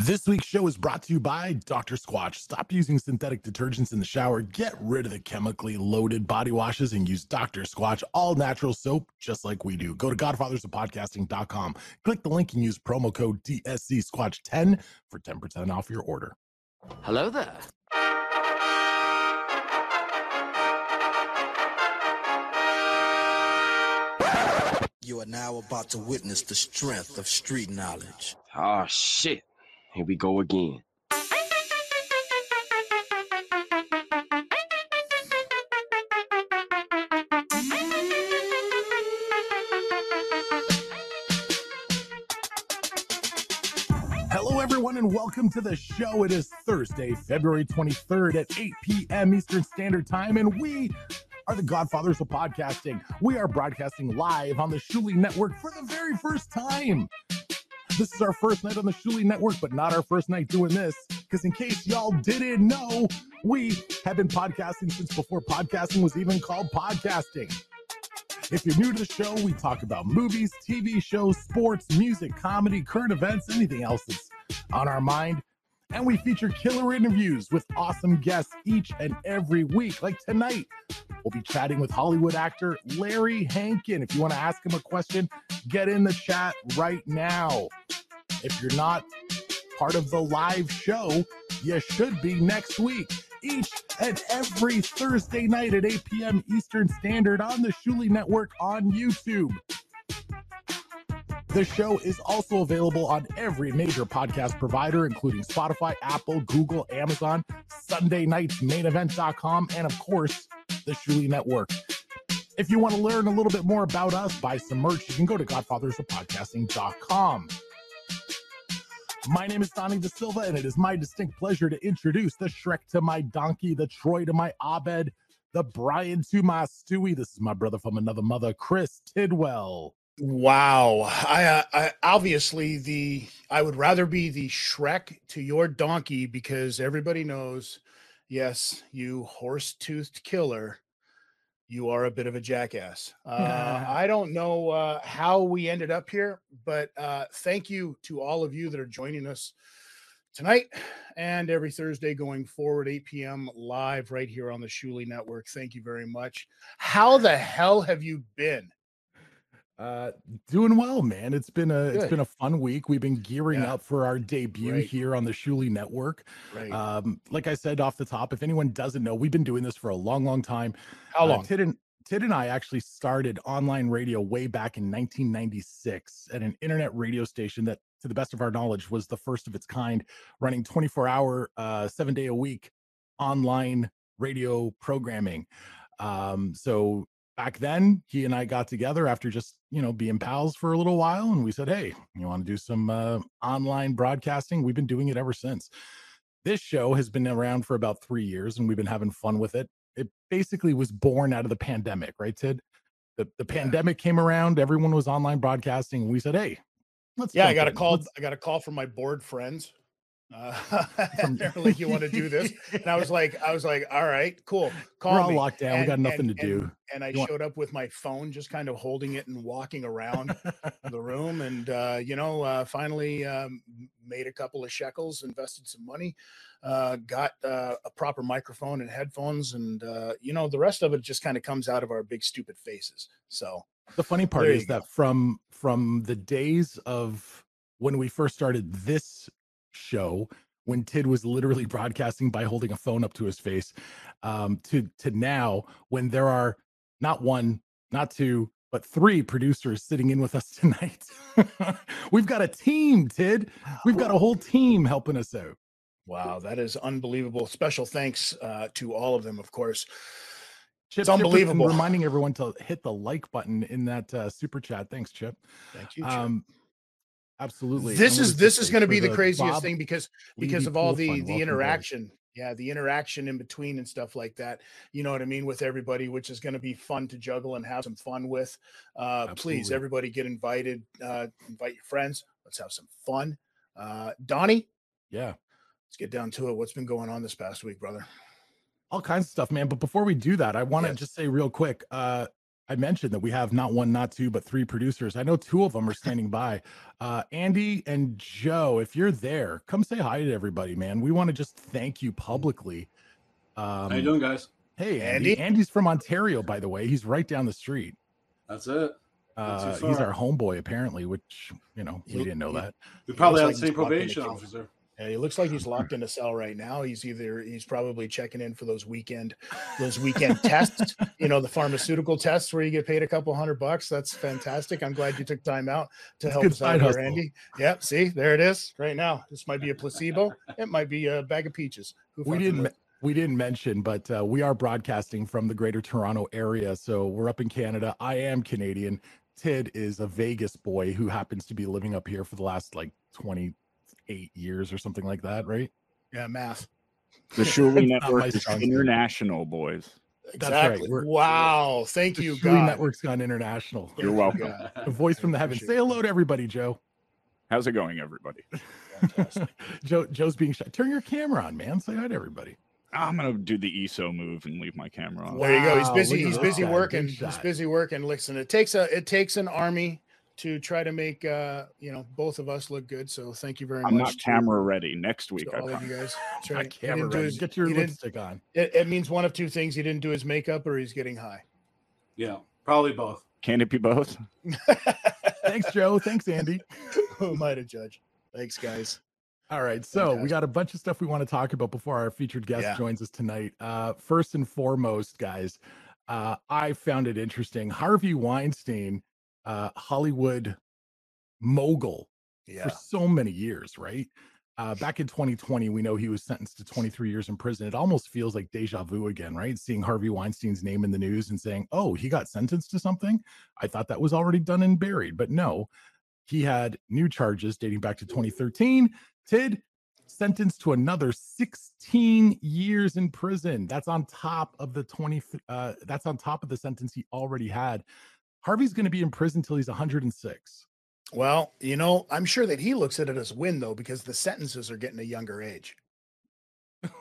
This week's show is brought to you by Dr. Squatch. Stop using synthetic detergents in the shower. Get rid of the chemically loaded body washes and use Dr. Squatch all natural soap, just like we do. Go to godfathersofpodcasting.com. Click the link and use promo code DSC Squatch 10 for 10% off your order. Hello there. You are now about to witness the strength of street knowledge. Oh shit. Here we go again. Hello, everyone, and welcome to the show. It is Thursday, February 23rd at 8 p.m. Eastern Standard Time, and we are the godfathers of podcasting. We are broadcasting live on the Shuli Network for the very first time. This is our first night on the Shuli Network, but not our first night doing this. Because in case y'all didn't know, we have been podcasting since before podcasting was even called podcasting. If you're new to the show, we talk about movies, TV shows, sports, music, comedy, current events, anything else that's on our mind. And we feature killer interviews with awesome guests each and every week. Like tonight, we'll be chatting with Hollywood actor Larry Hankin. If you want to ask him a question, get in the chat right now. If you're not part of the live show, you should be next week. Each and every Thursday night at 8 p.m. Eastern Standard on the Shuli Network on YouTube. The show is also available on every major podcast provider, including Spotify, Apple, Google, Amazon, Sunday nights, mainevent.com, and of course, the Shuli Network. If you want to learn a little bit more about us, buy some merch, you can go to godfathersofpodcasting.com. My name is Donnie De Silva, and it is my distinct pleasure to introduce the Shrek to my donkey, the Troy to my Abed, the Brian to my Stewie. This is my brother from another mother, Chris Tidwell. Wow. I, uh, I obviously the I would rather be the Shrek to your donkey because everybody knows, yes, you horse-toothed killer, you are a bit of a jackass. Uh, I don't know uh, how we ended up here, but uh, thank you to all of you that are joining us tonight and every Thursday going forward, 8 p.m. live right here on the Shuli Network. Thank you very much. How the hell have you been? Uh, doing well, man. It's been a it's been a fun week. We've been gearing Yeah. up for our debut Right. here on the Shuli Network. Right. Um, like I said off the top, if anyone doesn't know, we've been doing this for a long, long time. how Uh, long? Tid and Tid and I actually started online radio way back in 1996 at an internet radio station that, to the best of our knowledge, was the first of its kind, running 24 hour, uh, seven day a week online radio programming. Um, so back then, he and I got together after just you know being pals for a little while, and we said, "Hey, you want to do some uh, online broadcasting?" We've been doing it ever since. This show has been around for about three years, and we've been having fun with it it basically was born out of the pandemic, right, Tid? The the Yeah. pandemic came around, everyone was online broadcasting, and we said, hey, let's Yeah, I got a call. Let's- I got a call from my board friends. Uh, they're "You want to do this?" And I was like, "I was like, all right, cool. Call We're all me." locked down. we got nothing and- to do. And, and I You want- showed up with my phone, just kind of holding it and walking around the room. And uh, you know, uh, finally um, made a couple of shekels, invested some money, uh, got uh, a proper microphone and headphones, and uh, you know, the rest of it just kind of comes out of our big stupid faces. So the funny part is go. that from from the days of when we first started this show when tid was literally broadcasting by holding a phone up to his face um to to now when there are not one not two but three producers sitting in with us tonight we've got a team tid we've got a whole team helping us out Wow, that is unbelievable. Special thanks uh, to all of them, of course. Chip It's unbelievable. reminding everyone to hit the like button in that uh, super chat thanks chip Thank you. Chip. um absolutely this And is this is going to be the craziest Bob thing because Levy because of all the the interaction. Yeah, the interaction in between and stuff like that. You know what I mean with everybody, which is going to be fun to juggle and have some fun with. Uh, please, everybody, get invited. Uh, invite your friends. Let's have some fun. Uh, Donnie, yeah let's get down to it. What's been going on this past week, brother? all kinds of stuff, man. But before we do that, I want to Yes. just say real quick, uh, I mentioned that we have not one, not two, but three producers. I know two of them are standing by. Uh, Andy and Joe, if you're there, come say hi to everybody, man. We want to just thank you publicly. Um, How you doing, guys? Hey, Andy. Andy? Andy's from Ontario, by the way. He's right down the street. That's it. Uh, he's our homeboy, apparently, which you know we He- didn't know he- that. We probably looks have the same probation officer. Yeah, he looks like he's locked in a cell right now. He's either he's probably checking in for those weekend those weekend tests, you know, the pharmaceutical tests where you get paid a couple hundred bucks. That's fantastic. I'm glad you took time out to It's help us out here. Andy. Yep, see, there it is right now. This might be a placebo. It might be a bag of peaches. Who we didn't knows? we didn't mention but uh, we are broadcasting from the greater toronto area so we're up in canada i am canadian tid is a vegas boy who happens to be living up here for the last like 28 years or something like that right Yeah, math. The Shuli It's not my Network is strong suit. international, boys. That's right. Exactly. We're- wow. Thank the you, Shuli God. network's gone international You're welcome. God. the voice from the heavens say hello to everybody joe How's it going, everybody? Joe joe's being shy turn your camera on man say hi to everybody I'm gonna do the ESO move and leave my camera on. There you go. He's busy. look He's busy guy. working. He's busy working. Listen, it takes a it takes an army to try to make uh you know both of us look good. So thank you very much. I'm not camera ready. Next week, I all of you guys. That's right. Camera ready. his- get your lipstick on It, it means one of two things. He didn't do his makeup or he's getting high. Yeah, probably both. Can it be both? thanks joe thanks andy Who am I to judge? Thanks, guys. All right, so we got a bunch of stuff we want to talk about before our featured guest Yeah. joins us tonight. Uh, first and foremost, guys, uh, I found it interesting. Harvey Weinstein, uh, Hollywood mogul Yeah. for so many years, right? Uh, back in 2020, we know he was sentenced to 23 years in prison. It almost feels like deja vu again, right? Seeing Harvey Weinstein's name in the news and saying, oh, he got sentenced to something. I thought that was already done and buried, but no, he had new charges dating back to 2013. Tid sentenced to another 16 years in prison. That's on top of the 20, uh, that's on top of the sentence he already had. Harvey's going to be in prison till he's 106. Well, you know, I'm sure that he looks at it as win though, because the sentences are getting a younger age.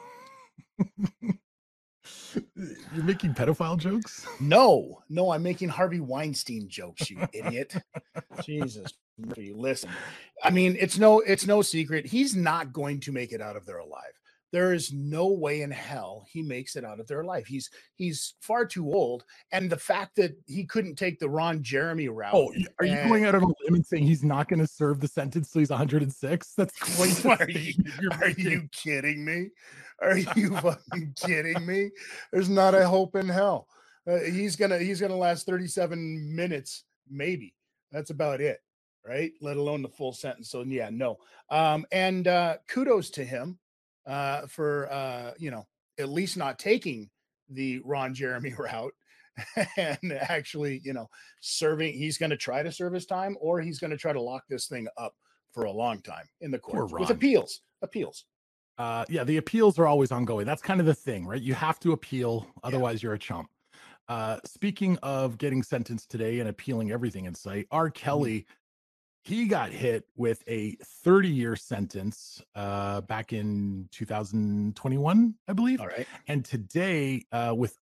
You're making pedophile jokes? No, no, I'm making Harvey Weinstein jokes, you idiot. Jesus, Murphy, listen. I mean, it's no, it's no secret. He's not going to make it out of there alive. There is no way in hell he makes it out of their life. He's he's far too old, and the fact that he couldn't take the Ron Jeremy route. Oh, are you and- going out on a limb and saying he's not going to serve the sentence till he's 106? That's quite Are you, you're you kidding me? Are you fucking kidding me? There's not a hope in hell. Uh, he's gonna he's gonna last 37 minutes, maybe. That's about it, right? Let alone the full sentence. So yeah, no. Um, and uh, kudos to him uh, for uh, you know at least not taking the Ron Jeremy route and actually you know serving. He's going to try to serve his time, or he's going to try to lock this thing up for a long time in the court with appeals. Appeals. Uh, yeah, the appeals are always ongoing. That's kind of the thing, right? You have to appeal, otherwise you're a chump. Uh, speaking of getting sentenced today and appealing everything in sight, R. Kelly, he got hit with a 30 year sentence uh, back in 2021, I believe. All right. And today, uh, with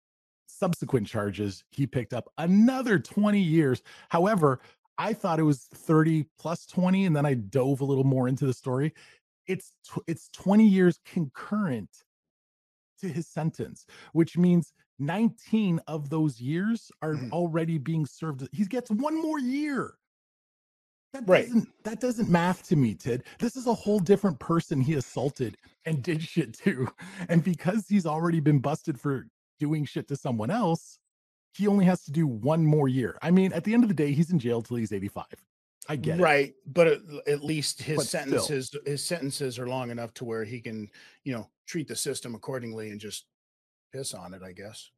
subsequent charges, he picked up another 20 years. However, I thought it was 30 plus 20, and then I dove a little more into the story. It's tw- it's 20 years concurrent to his sentence, which means 19 of those years are Mhm. already being served. He gets one more year. That Right. doesn't that doesn't math to me, Tid. This is a whole different person he assaulted and did shit to. And because he's already been busted for doing shit to someone else, he only has to do one more year. I mean, at the end of the day, he's in jail till he's 85. I get it. right, but at, at least his But still. sentences his sentences are long enough to where he can, you know, treat the system accordingly and just piss on it, I guess.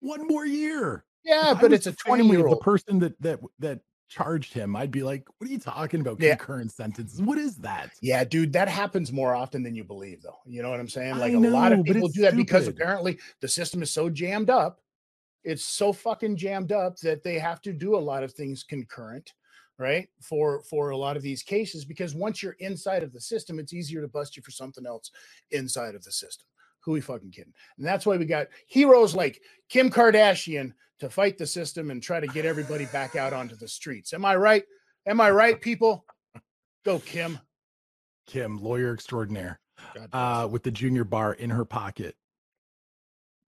One more year. Yeah, but it's a 20 family year of the old. person that that that charged him. I'd be like, "What are you talking about? Yeah. Concurrent sentences? What is that?" Yeah, dude, that happens more often than you believe, though. You know what I'm saying? Like a lot of people do that because apparently the system is so jammed up. It's so fucking jammed up that they have to do a lot of things concurrent, right? For for a lot of these cases, because once you're inside of the system, it's easier to bust you for something else inside of the system. Who we fucking kidding? And that's why we got heroes like Kim Kardashian to fight the system and try to get everybody back out onto the streets. Am I right? Am I right, people? Go, Kim. Kim, lawyer extraordinaire, uh, with the junior bar in her pocket.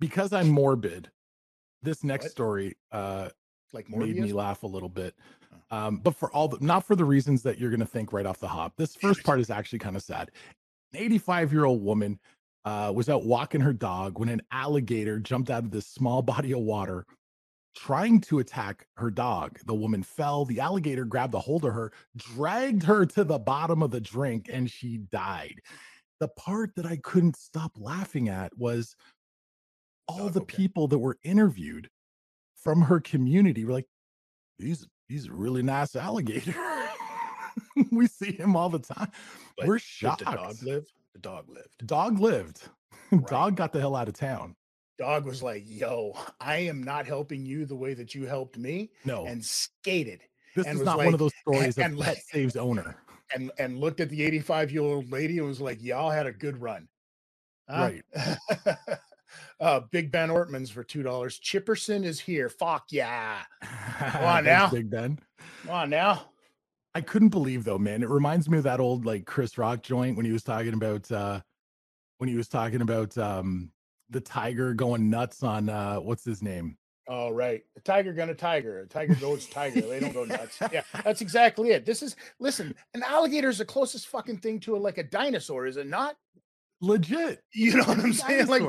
Because I'm morbid, this next What? story uh, like made me laugh a little bit. Um, but for all the not for the reasons that you're gonna think right off the hop. This first part is actually kind of sad. An 85 year old woman uh, was out walking her dog when an alligator jumped out of this small body of water trying to attack her dog. The woman fell. The alligator grabbed a hold of her, dragged her to the bottom of the drink, and she died. The part that I couldn't stop laughing at was all the okay. people that were interviewed from her community were like, he's he's a really nice alligator. we see him all the time. But We're Did shocked. the dog live? The dog lived. Dog lived. Right. Dog got the hell out of town. Dog was like, "Yo, I am not helping you the way that you helped me," No, and skated this and is not one of those stories and of like- pet saves owner. and and looked at the 85 year old lady and was like, "Y'all had a good run." Huh? Right. uh, Big Ben Ortman's for two dollars. Chipperson is here. Fuck yeah! Come on now. Big Ben. Come on now. I couldn't believe though, man. It reminds me of that old like Chris Rock joint when he was talking about uh when he was talking about um the tiger going nuts on uh what's his name? Oh, right. A tiger gonna tiger. A tiger goes tiger. They don't go nuts. Yeah, that's exactly it. This is listen, an alligator is the closest fucking thing to a, like a dinosaur, is it not? Legit. You know what I'm saying? Like,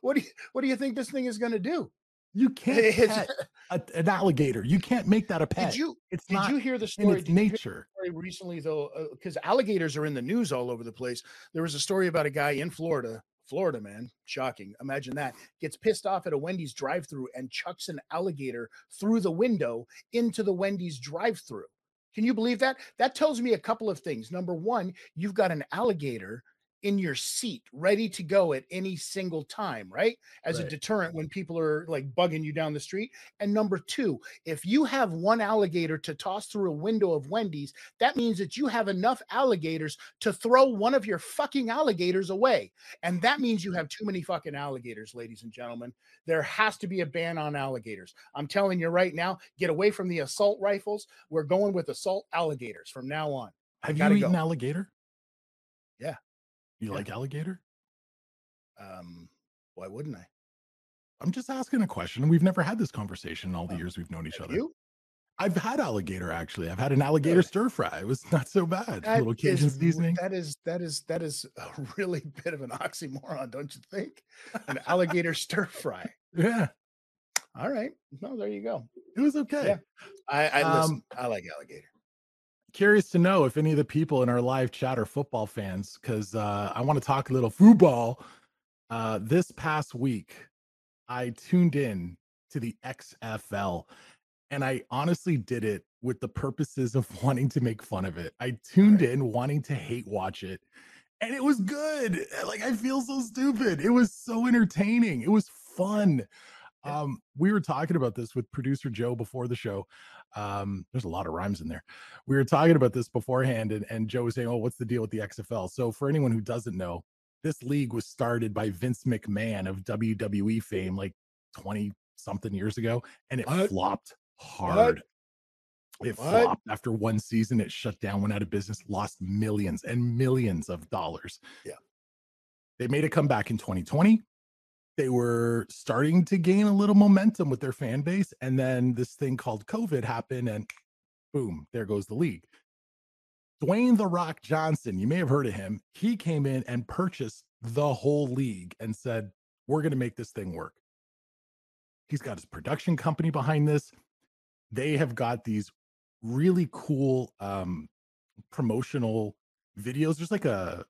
what do you what do you think this thing is gonna do? You can't pet a, an alligator. You can't make that a pet. Did you it's did not you hear the story? its did you hear nature. story recently though uh, because alligators are in the news all over the place there was a story about a guy in florida florida man shocking imagine that gets pissed off at a wendy's drive-through and chucks an alligator through the window into the wendy's drive-through can you believe that that tells me a couple of things number one you've got an alligator in your seat ready to go at any single time right as a deterrent when people are like bugging you down the street and number two if you have one alligator to toss through a window of wendy's that means that you have enough alligators to throw one of your fucking alligators away. And that means you have too many fucking alligators, ladies and gentlemen. There has to be a ban on alligators. I'm telling you right now, get away from the assault rifles. We're going with assault alligators from now on. Have you eaten go. alligator? Yeah. You Yeah. like alligator? Um, why wouldn't I? I'm just asking a question. We've never had this conversation in all the Oh, years we've known each Have other. you? I've had alligator actually. I've had an alligator stir fry. It was not so bad. That little is Cajun seasoning. That is that is that is a really bit of an oxymoron, don't you think? An alligator stir fry. Yeah, All right. No, there you go. it was okay. I, I listen. Um, I like alligator. Curious to know if any of the people in our live chat are football fans because uh, I want to talk a little football. Uh, this past week, I tuned in to the XFL, and I honestly did it with the purposes of wanting to make fun of it. I tuned Right. in wanting to hate watch it, and it was good. Like I feel so stupid. It was so entertaining. It was fun. Yeah. Um, we were talking about this with producer Joe before the show. Um, there's a lot of rhymes in there. We were talking about this beforehand, and, and Joe was saying, Oh, what's the deal with the XFL? So, for anyone who doesn't know, this league was started by Vince McMahon of WWE fame like 20 something years ago, and it What? flopped hard. It What? flopped after one season. It shut down, went out of business, lost millions and millions of dollars. Yeah. They made a comeback in 2020. They were starting to gain a little momentum with their fan base. And then this thing called COVID happened, and boom, there goes the league. Dwayne The Rock Johnson, you may have heard of him. He came in and purchased the whole league and said, We're going to make this thing work. He's got his production company behind this. They have got these really cool um, promotional videos. There's like a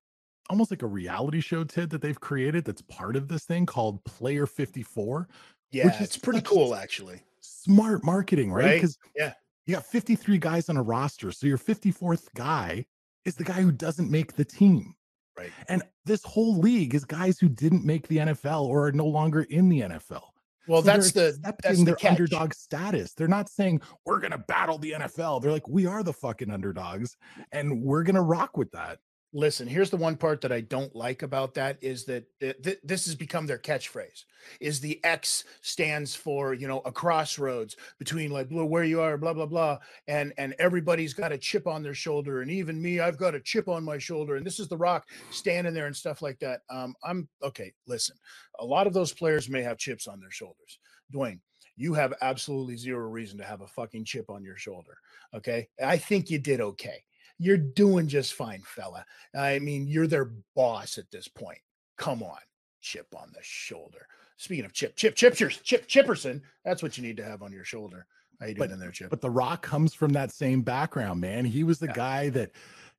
almost like a reality show tid that they've created that's part of this thing called Player 54. Yeah, which is it's pretty cool actually. Smart marketing, right? Right? Because Yeah. you got 53 guys on a roster. So your 54th guy is the guy who doesn't make the team. Right. And this whole league is guys who didn't make the NFL or are no longer in the NFL. Well, So that's the that's accepting the their catch. underdog status. They're not saying we're gonna battle the NFL. They're like, we are the fucking underdogs, and we're gonna rock with that. Listen, here's the one part that I don't like about that is that th- th- this has become their catchphrase. Is the X stands for you know a crossroads between like where you are, blah blah blah, and and everybody's got a chip on their shoulder, and even me, I've got a chip on my shoulder, and this is the Rock standing there and stuff like that. Um, I'm okay. Listen, a lot of those players may have chips on their shoulders. Dwayne, you have absolutely zero reason to have a fucking chip on your shoulder. Okay, I think you did okay you're doing just fine, fella. I mean, you're their boss at this point. Come on, chip on the shoulder. Speaking of chip, chip, chipchers, chip, chipperson, that's what you need to have on your shoulder. How you doing But- in there, Chip? But The Rock comes from that same background, man. He was the Yeah. guy that,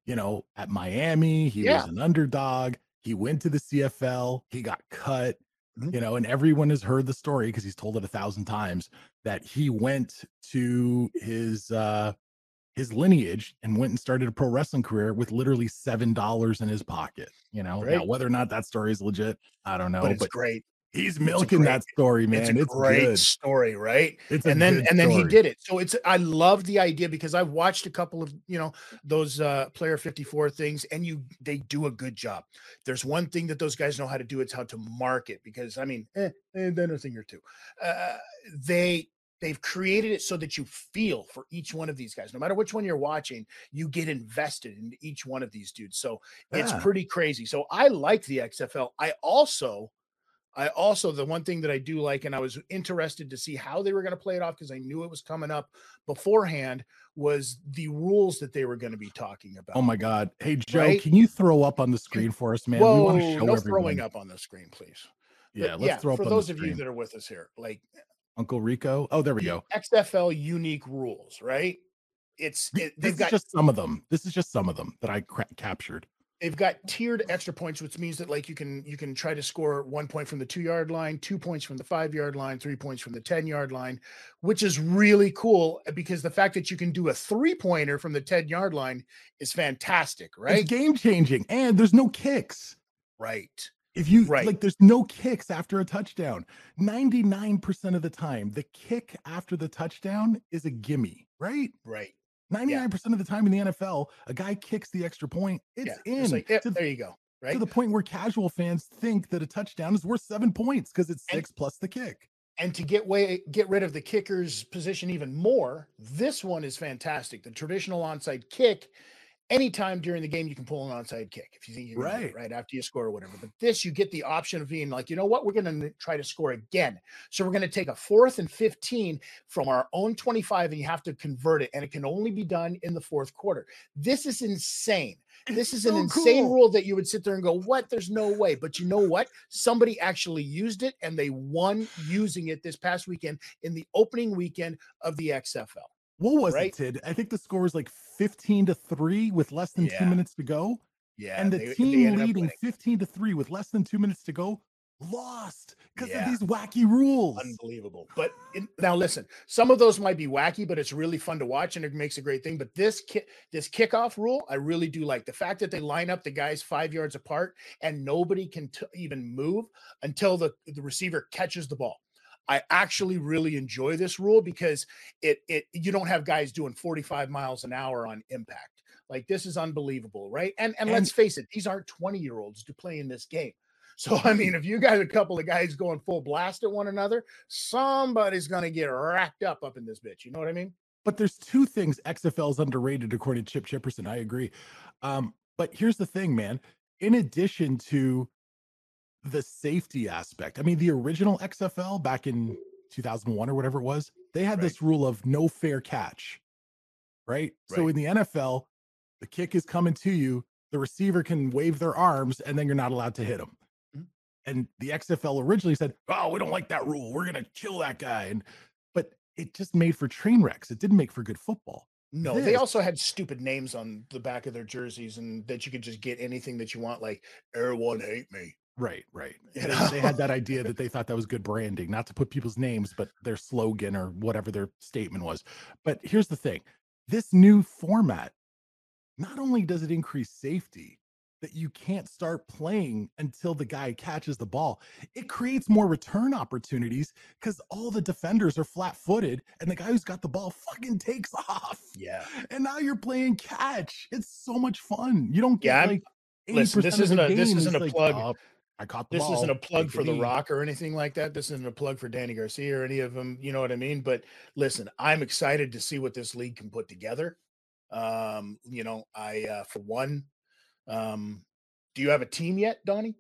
you know, at Miami, he Yeah. was an underdog. He went to the CFL, he got cut, Mhm. you know, and everyone has heard the story because he's told it a thousand times that he went to his uh his lineage and went and started a pro wrestling career with literally seven dollars in his pocket. You know, now whether or not that story is legit, I don't know. but But, it's great. he's milking great- that story, man. it's It's, a great good. story, right? It's and then and then he did it. So it's I love the idea because I've watched a couple of you know those uh player 54 things and you they do a good job. There's one thing that those guys know how to do, it's how to market because I mean, eh, eh, then a thing or two. Uh they they've created it so that you feel for each one of these guys. No matter which one you're watching, you get invested in each one of these dudes. So it's pretty crazy. So I like the XFL. I also I also the one thing that I do like, and I was interested to see how they were going to play it off because I knew it was coming up beforehand, was the rules that they were going to be talking oh about. Oh my God. Hey, Joe, Right? can you throw up on the screen for us, man? we Whoa, want to show no everyone. throwing up on the screen, please. But Yeah, let's throw up for those of you that are with us here, like Uncle Rico. Oh, there we go. XFL unique rules, right? It's it, This they've is got just some of them. This is just some of them that I cra- captured. they've got tiered extra points, which means that like you can you can try to score one point from the two yard line, two points from the five yard line, three points from the ten yard line, which is really cool uh, because the fact that you can do a three pointer from the ten yard line is fantastic, right? It's game changing, and there's no kicks. right. If you Right. like, there's no kicks after a touchdown. 99% of the time, the kick after the touchdown is a gimme, right? Right. 99% of the time in the NFL, a guy kicks the extra point. It's yeah. in It's like, yeah, to, there you go. Right. to the point where casual fans think that a touchdown is worth seven points because it's And- six plus the kick. and to get way get rid of the kicker's position even more, this one is fantastic. The traditional onside kick, anytime during the game you can pull an onside kick if you think you're right, Right. after you score or whatever. But this you get the option of being like, you know what, we're going to try to score again. So we're going to take a fourth and 15 from our own 25 and you have to convert it and it can only be done in the fourth quarter. This is insane. This is an so insane cool. rule that you would sit there and go, What? There's no way. But you know what? Somebody actually used it and they won using it this past weekend in the opening weekend of the XFL. What was Right? it, Tid? I think the score was like 15 to 3 with less than two minutes to go. Yeah. and the they- they team up leading 15 to 3 with less than two minutes to go lost because Yeah. of these wacky rules. Unbelievable. But now listen, some of those might be wacky, but it's really fun to watch and it makes a great thing. But this ki- this kickoff rule, I really do like the fact that they line up the guys five yards apart and nobody can t- even move until the, the receiver catches the ball. I actually really enjoy this rule because it it you don't have guys doing 45 miles an hour on impact. Like this is unbelievable, right? And and, let's face it, these aren't 20 year olds to play in this game. So I mean, if you got a couple of guys going full blast at one another, somebody's gonna get racked up up in this bitch. You know what I mean? But there's two things XFL is underrated according to Chip Chipperson. I agree. Um, but here's the thing, man. In addition to the safety aspect, I mean, the original XFL back in 2001 or whatever it was, they had Right. this rule of no fair catch, right? So in the NFL, the kick is coming to you, the receiver can wave their arms, and then you're not allowed to hit them. Mhm. And the XFL originally said, "Oh, we don't like that rule. We're gonna kill that guy." And but it just made for train wrecks. It didn't make for good football. No, they also had stupid names on the back of their jerseys, and that you could just get anything that you want, like "Everyone hate me." Right, right. You They, know? they had that idea that they thought that was good branding, not to put people's names, but their slogan or whatever their statement was. But here's the thing this new format, not only does it increase safety, that you can't start playing until the guy catches the ball, it creates more return opportunities because all the defenders are flat footed and the guy who's got the ball fucking takes off. Yeah, And now you're playing catch. It's so much fun. You don't get Yeah, like Listen, 80% this of the isn't a- this isn't a like, plug. "Oh, I caught the this isn't a plug for The easy." Rock or anything like that. This isn't a plug for Dany Garcia or any of them. You know what I mean? But listen, I'm excited to see what this league can put together. Um, you know, I uh, for one, um, do you have a team yet, Donnie?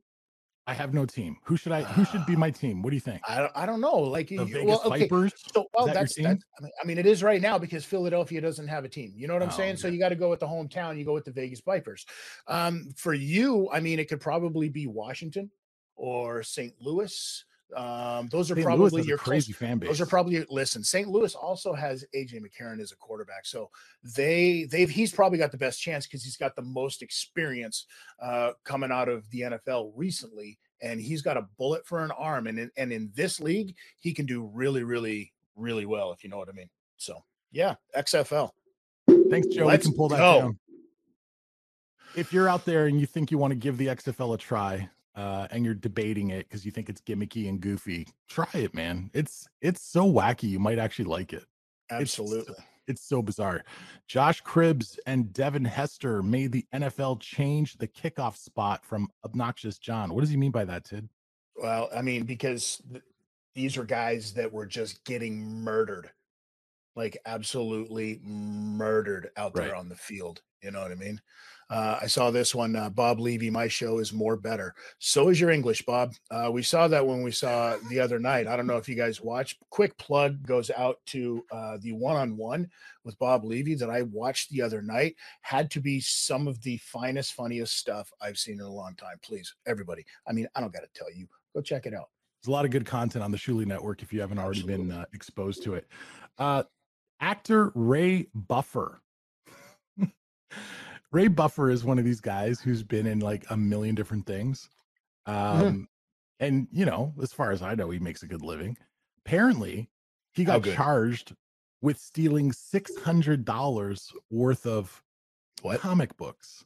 I have no team. Who should I? Who should be my team? What do you think? I don't, I don't know. Like, The Vegas well, okay. Vipers. So, well, that your that's, team? that's I mean, I mean, it is right now because Philadelphia doesn't have a team. You know what I'm Oh, saying? So you got to go with the hometown. You go with the Vegas Vipers. Um, for you, I mean, it could probably be Washington or St. Louis. Um, those are St. Probably your crazy crazy. fan base. Those are probably listen. St. Louis also has AJ McCarron as a quarterback, so they they've he's probably got the best chance because he's got the most experience uh, coming out of the NFL recently, and he's got a bullet for an arm, and in, and in this league he can do really really really well if you know what I mean. So yeah, XFL. Thanks, Joe. Let's we can pull that go. down. If you're out there and you think you want to give the XFL a try, uh, and you're debating it because you think it's gimmicky and goofy, try it, man. It's it's so wacky. You might actually like it. It's Absolutely. It's so bizarre. Josh Cribbs and Devin Hester made the NFL change the kickoff spot from obnoxious John. What does he mean by that, Tid? Well, I mean, because th- these are guys that were just getting murdered, like absolutely murdered out there Right. on the field. You know what I mean? Uh, I saw this one. Uh, Bob Levy, my show is more better. So is your English, Bob. Uh, we saw that when we saw the other night. I don't know if you guys watched. Quick plug goes out to uh, the one on one with Bob Levy that I watched the other night. Had to be some of the finest, funniest stuff I've seen in a long time. Please, everybody. I mean, I don't got to tell you. Go check it out. There's a lot of good content on the Shuli Network if you haven't already been Absolutely. uh, exposed to it. Uh, actor Ray Buffer. Ray Buffer is one of these guys who's been in like a million different things. Mm-hmm. Um, And, you know, as far as I know, he makes a good living. Apparently, he got charged with stealing $600 worth of What? comic books.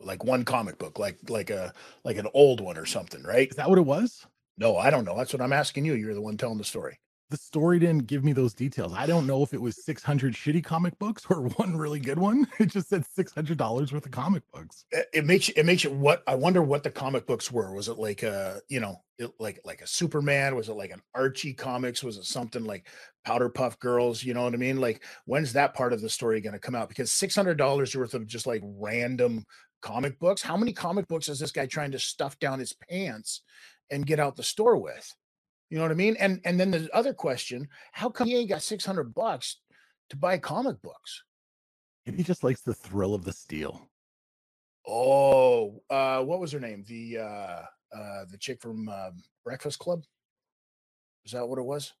Like one comic book, like like a like an old one or something, right? Is that what it was? No, I don't know. That's what I'm asking you. You're the one telling the story. The story didn't give me those details. I don't know if it was 600 shitty comic books or one really good one. It just said $600 worth of comic books. It, it makes it makes you what I wonder what the comic books were. Was it like a you know it, like like a Superman? Was it like an Archie comics? Was it something like Powder Puff Girls? You know what I mean? Like when's that part of the story going to come out? Because six hundred dollars worth of just like random comic books. How many comic books is this guy trying to stuff down his pants and get out the store with? You know what I mean? And and then the other question: How come he ain't got six hundred bucks to buy comic books? Maybe he just likes the thrill of the steal. Oh, uh, what was her name? The uh, uh, the chick from um, Breakfast Club. Is that what it was?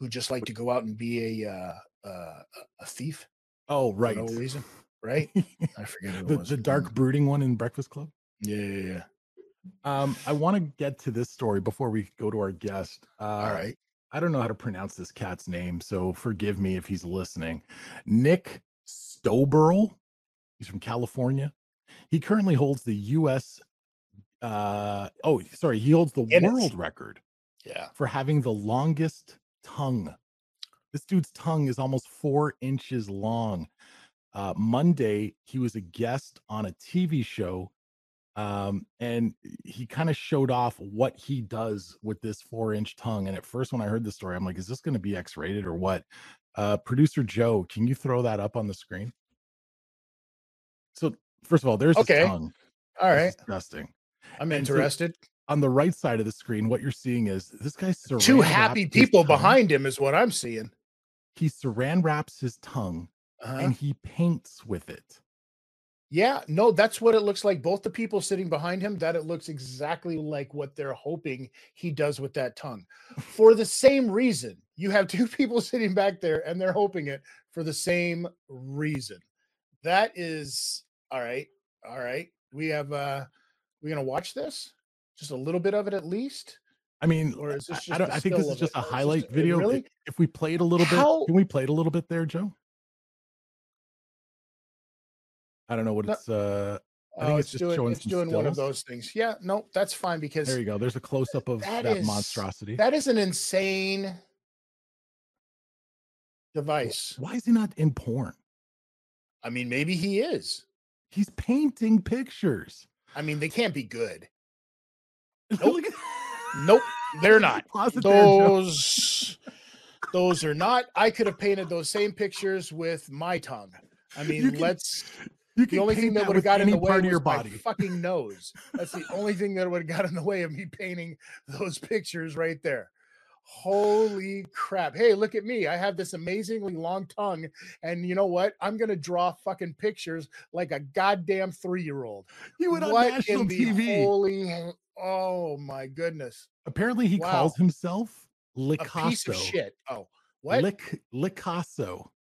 Who just like to go out and be a uh, uh, a thief Oh, for right. no reason, right? I forget who it the, was. the dark brooding one in Breakfast Club. Yeah, yeah, yeah. Um, I want to get to this story before we go to our guest. Uh, All right. I don't know how to pronounce this cat's name, so forgive me if he's listening. Nick Stoeberl. He's from California. He currently holds the U.S. Uh, oh, sorry, he holds the Guinness. world record Yeah. for having the longest tongue. This dude's tongue is almost four inches long. Uh, Monday, he was a guest on a TV show, um, and he kind of showed off what he does with this four inch tongue. And at first, when I heard the story, I'm like, is this going to be X rated or what? Uh, Producer Joe, can you throw that up on the screen? So, first of all, there's Okay. his tongue. All right. disgusting. I'm And so interested. On the right side of the screen, what you're seeing is this guy's Two happy people behind him is what I'm seeing. He saran wraps his tongue Uh-huh. and he paints with it. Yeah, no, that's what it looks like. Both the people sitting behind him, that it looks exactly like what they're hoping he does with that tongue. For the same reason, you have two people sitting back there and they're hoping it for the same reason. That is all right. All right. We have uh we're gonna watch this, just a little bit of it at least. I mean, Or is this I- just I I think this is just it? a Or is this highlight just- video. Really? If we played a little How- bit, can we play it a little bit there, Joe? I don't know what it's. uh I Oh, think it's, it's just doing showing it's some doing one of those things. Yeah, no, that's fine because There you go. There's a close up of That that, is- monstrosity. that is an insane device. Why is he not in porn? I mean, maybe he is. He's painting pictures. I mean, they can't be good. At- Nope, they're not. Pause it there, Joe. Those those are not. I could have painted those same pictures with my tongue. I mean, can- let's. You The only thing paint that would have got in the way of your my body. fucking nose. That's the only thing that would have got in the way of me painting those pictures right there. Holy crap. Hey, look at me. I have this amazingly long tongue. And you know what? I'm going to draw fucking pictures like a goddamn three year old. Went on What national TV. holy. Oh my goodness. Apparently, he Wow. calls himself A piece of shit. Oh, what? Lic- Licasso.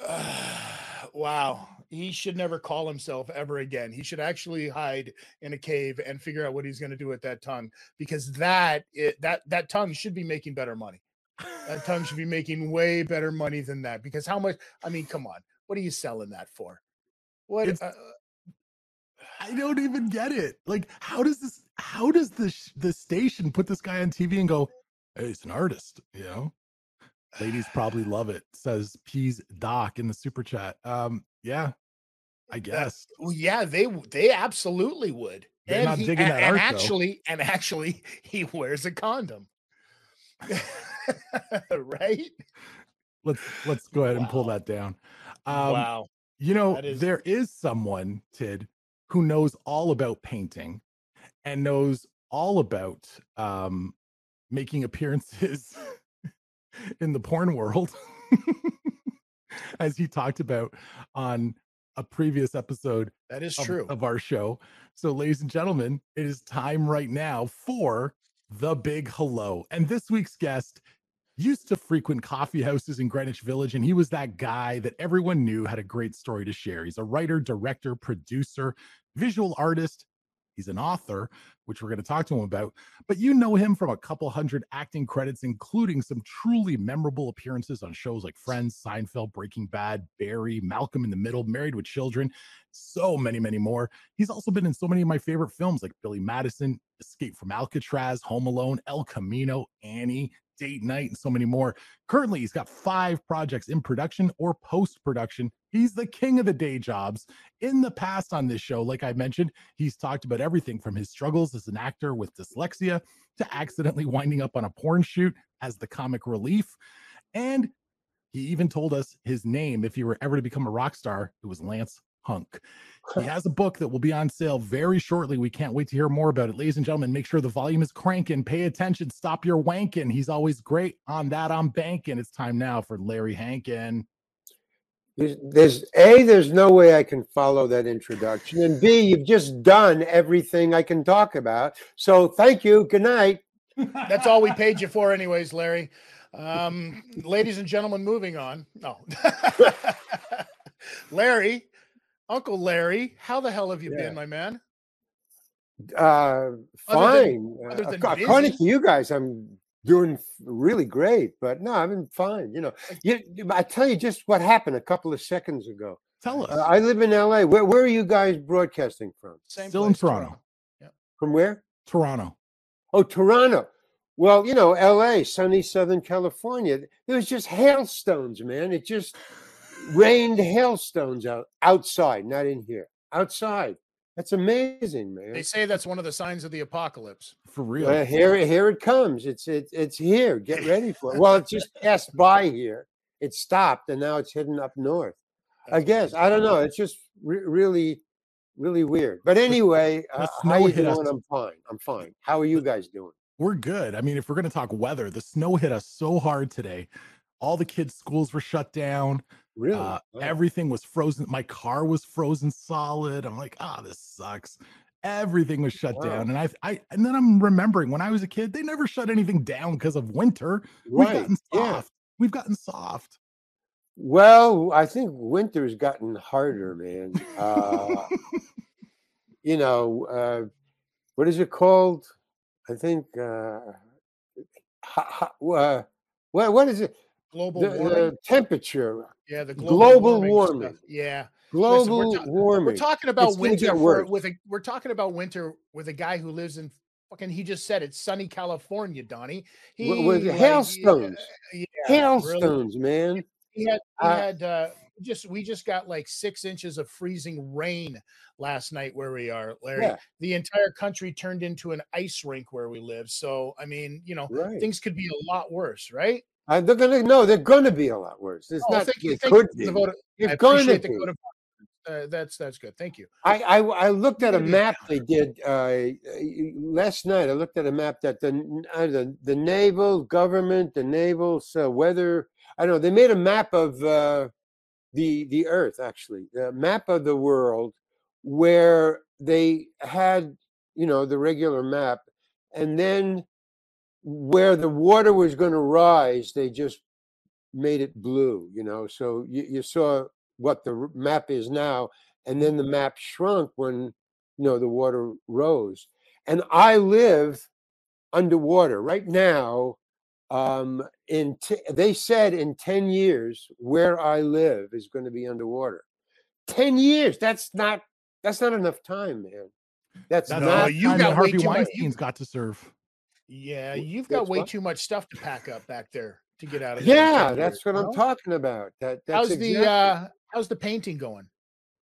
wow. He should never call himself ever again. He should actually hide in a cave and figure out what he's going to do with that tongue because that it, that that tongue should be making better money. That tongue should be making way better money than that because how much I mean, come on. What are you selling that for? What uh, I don't even get it. Like, how does this? How does the the station put this guy on TV and go, "Hey, he's an artist," you know? Ladies probably love it. Says Peas Doc in the super chat. Um, yeah, I guess. well, yeah, they they absolutely would. They're and not he, digging and, that and art, though. actually, and actually, he wears a condom. right? Let's let's go ahead and pull that down. Um, wow. You know, is- there is someone, Tid, who knows all about painting and knows all about um, making appearances in the porn world, as he talked about on a previous episode That is of, true. of our show. So, ladies and gentlemen, it is time right now for the big hello. And this week's guest used to frequent coffee houses in Greenwich Village, and he was that guy that everyone knew had a great story to share. He's a writer, director, producer, visual artist. He's an author, which we're going to talk to him about. But you know him from a couple hundred acting credits, including some truly memorable appearances on shows like Friends, Seinfeld, Breaking Bad, Barry, Malcolm in the Middle, Married with Children, so many, many more. He's also been in so many of my favorite films like Billy Madison, Escape from Alcatraz, Home Alone, El Camino, Annie, Date Night, and so many more. Currently, he's got five projects in production or post production. He's the king of the day jobs. In the past on this show, like I mentioned, he's talked about everything from his struggles as an actor with dyslexia to accidentally winding up on a porn shoot as the comic relief. And he even told us his name if he were ever to become a rock star, it was Lance Hunk. He has a book that will be on sale very shortly. We can't wait to hear more about it. Ladies and gentlemen, make sure the volume is cranking. Pay attention. Stop your wanking. He's always great on that. I'm banking. It's time now for Larry Hankin. There's, a there's no way I can follow that introduction, and b you've just done everything I can talk about. So thank you. Good night. That's all we paid you for, anyways, Larry. Um, ladies and gentlemen, moving on. No. Larry, Uncle Larry, how the hell have you Yeah. been, my man? Uh, Other than- fine. Uh, other than ac- according to you guys, I'm doing really great. But no, I've been fine. You know, you, you- I tell you just what happened a couple of seconds ago. Tell us. Uh, I live in LA. Where where are you guys broadcasting from? Same Still in place, Toronto. From where? Toronto. Oh, Toronto. Well, you know, LA, sunny Southern California. There was just hailstones, man. It just rained hailstones out outside, not in here. Outside. That's amazing, man. They say that's one of the signs of the apocalypse. For real. Uh, here, here it comes. It's it, it's here. Get ready for it. Well, it just passed by here. It stopped, and now it's heading up north. I guess I don't know. It's just re- really, really weird. But anyway, the uh, snow how you hit us. I'm fine. I'm fine. How are you guys doing? We're good. I mean, if we're going to talk weather, the snow hit us so hard today. All the kids' schools were shut down. Really? Uh, Wow. Everything was frozen. My car was frozen solid. I'm like, ah, this sucks. Everything was shut Wow. down, and I, I, and then I'm remembering when I was a kid, they never shut anything down because of winter. We've right. gotten Yeah. soft. We've gotten soft. Well, I think winter's gotten harder, man. Uh, you know, uh, what is it called? I think. Uh, ha, ha, uh, what what is it? Global The, warming. the temperature, yeah, the global, global warming. warming. Yeah. global we're ta- warming. We're talking about It's winter for, with a we're talking about winter with a guy who lives in fucking he just said it's sunny California, Donnie. He Wi- with like, hailstones. yeah, really. Hailstones, man. He had he Uh, had uh just we just got like six inches of freezing rain last night where we are, Larry. Yeah. The entire country turned into an ice rink where we live. So I mean, you know, Right. things could be a lot worse, right? Uh, they're gonna no, they're gonna be a lot worse. It's Oh, not. thank you. It Thank you could for be. the vote of- It's appreciate the be. uh, that's that's good. Thank you. I, I I looked at a map they did uh, last night. I looked at a map that the uh, the, the naval government, the naval uh, weather. I don't know. They made a map of uh, the the Earth, actually, a map of the world, where they had you know the regular map, and then where the water was going to rise, they just made it blue. You know, so you, you saw what the map is now, and then the map shrunk when you know the water rose. And I live underwater right now. Um, in t- they said in ten years, where I live is going to be underwater. Ten years. That's not. That's not enough time, man. That's No, not not. you got Harvey too much- you- Weinstein's got to serve. Yeah, you've got way what? too much stuff to pack up back there to get out of Yeah, 10 that's what I'm talking about. That that's How's exactly. the uh how's the painting going?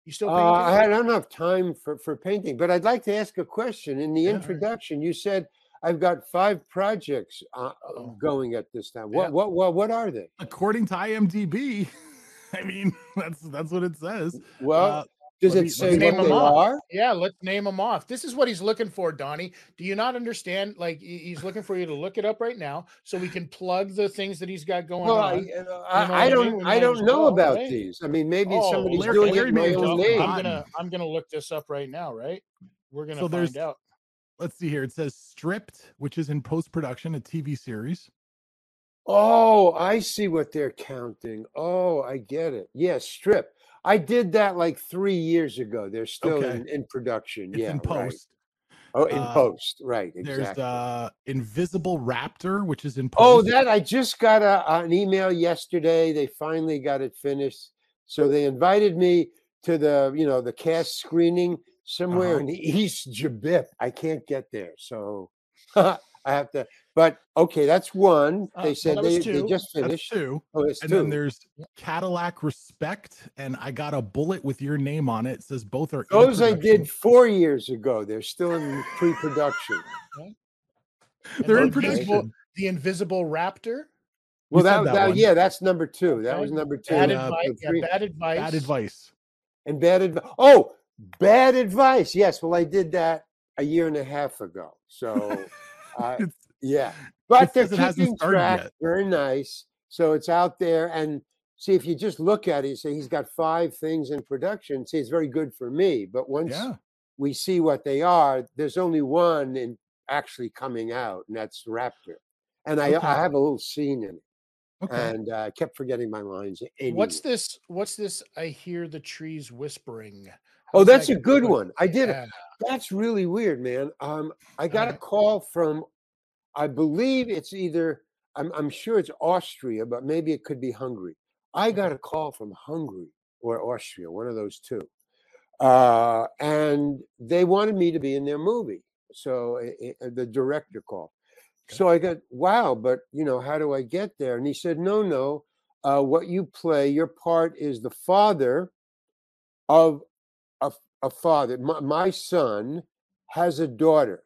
You still Uh. I don't have time for, for painting, but I'd like to ask a question. In the Yeah, right. introduction, you said I've got five projects uh, going at this time. What Yeah. what what what are they? According to IMDb, I mean that's that's what it says. Well, Uh, does let it me- say let what name they 'em off. are? Yeah, let's name them off. This is what he's looking for, Donnie. Do you not understand? Like he's looking for you to look it up right now, so we can plug the things that he's got going Well, I, on. know I, what I I don't I don't know well, about right? these. I mean, maybe Oh, somebody's Larry- doing Larry it my own name. I'm gonna I'm gonna look this up right now. Right, we're gonna So find out. let's see here. It says Stripped, which is in post production, a TV series. Oh, I see what they're counting. Oh, I get it. Yes, strip. I did that like three years ago. They're still Okay. in, in production. It's yeah, in right. post. Oh, in Uh, post, right? Exactly. There's uh Invisible Raptor, which is in post. Oh, that I just got a, an email yesterday. They finally got it finished. So they invited me to the, you know, the cast screening somewhere Uh-huh. in East Jabip. I can't get there. So I have to, but okay, that's one. Uh, They well, said was they, they just That's finished. two. Oh, it's And two. then there's Cadillac Respect, and I got a bullet with your name on it. It says both are. Those I did four years ago. They're still in pre-production. They're in production. The Invisible Raptor. Well, that, that that yeah, that's number two. That Okay. was number two. Bad uh, advice. Yeah, bad advice. Bad advice. and bad advice. Oh, bad advice. Yes. Well, I did that a year and a half ago. So, uh, yeah. But they're it hasn't keeping started track. yet. Very nice. So it's out there, and see if you just look at it, you say he's got five things in production. See, it's very good for me. But once yeah. we see what they are, there's only one in actually coming out, and that's Raptor. And I, Okay. I have a little scene in it, Okay. and uh, I kept forgetting my lines. What's this? What's this? I hear the trees whispering. Oh, that's that a good one. I did it. That's really weird, man. Um, I got a Uh-huh. call from, I believe it's either, I'm, I'm sure it's Austria, but maybe it could be Hungary. I got a call from Hungary or Austria, one of those two. Uh, and they wanted me to be in their movie. So i- i- the director called. So I got, wow, but you know, how do I get there? And he said, no, no. Uh, what you play, your part is the father of a, a father. My, my son has a daughter.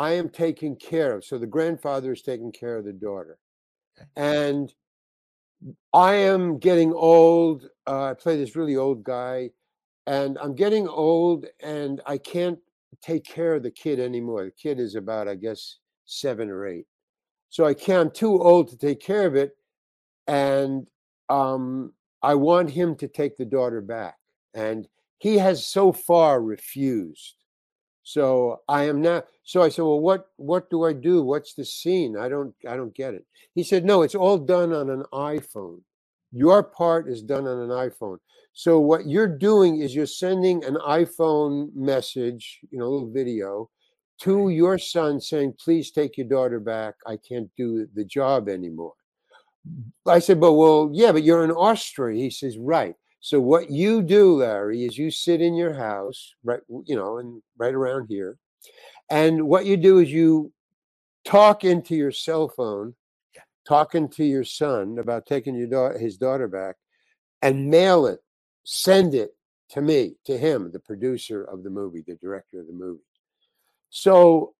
I am taking care of. So the grandfather is taking care of the daughter. And I am getting old. Uh, I play this really old guy, and I'm getting old, and I can't take care of the kid anymore. The kid is about, I guess, seven or eight. So I can't. I'm too old to take care of it, and um, I want him to take the daughter back, and he has so far refused. So I am now. So I said, "Well, what what do I do? What's the scene? I don't I don't get it." He said, "No, it's all done on an iPhone. Your part is done on an iPhone. So what you're doing is you're sending an iPhone message, you know, a little video, to your son saying, "Please take your daughter back. I can't do the job anymore." I said, "But well, yeah, but you're in Austria." He says, "Right." So what you do, Larry, is you sit in your house, right, you know, and right around here, and what you do is you talk into your cell phone, talking to your son about taking your daughter, his daughter back, and mail it, send it to me, to him, the producer of the movie, the director of the movie. So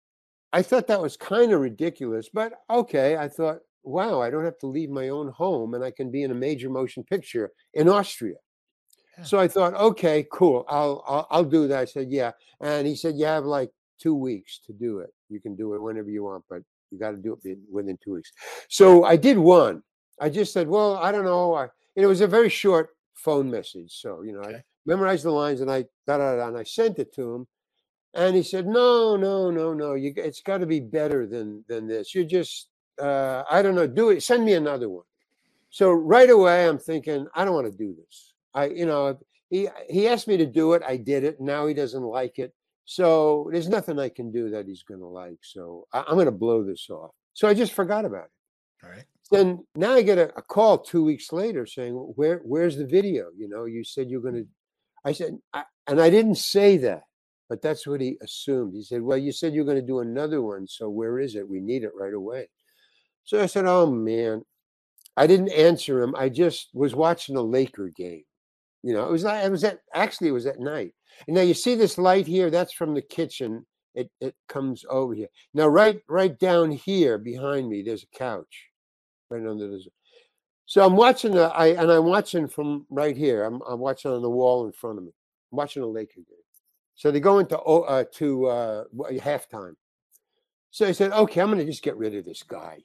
I thought that was kind of ridiculous, but okay. I thought, wow, I don't have to leave my own home and I can be in a major motion picture in Austria. Yeah. So I thought, okay, cool. I'll, I'll I'll do that. I said, yeah. And he said, you have like two weeks to do it. You can do it whenever you want, but you got to do it within- two weeks. So I did one. I just said, well, I don't know. I, and it was a very short phone message. So, you know, I memorized the lines and I da da da and I sent it to him. And he said, "No, no, no, no. You, it's got to be better than than this. You just, uh, I don't know. Do it. Send me another one." So right away, I'm thinking, I don't want to do this. I, you know, he he asked me to do it. I did it. Now he doesn't like it. So there's nothing I can do that he's going to like. So I, I'm going to blow this off. So I just forgot about it. All right. Then now I get a, a call two weeks later saying, "Where where's the video? You know, you said you're going to." I said, I, and I didn't say that, but that's what he assumed. He said, "Well, you said you're going to do another one, so where is it? We need it right away." So I said, "Oh man," I didn't answer him. I just was watching a Laker game. You know, it was like it was at actually it was at night. And now you see this light here. That's from the kitchen. It it comes over here. Now right right down here behind me, there's a couch, right under this. So I'm watching the I and I'm watching from right here. I'm I'm watching on the wall in front of me. I'm watching a Laker game. So they go into uh, to uh, halftime. So I said, okay, I'm going to just get rid of this guy.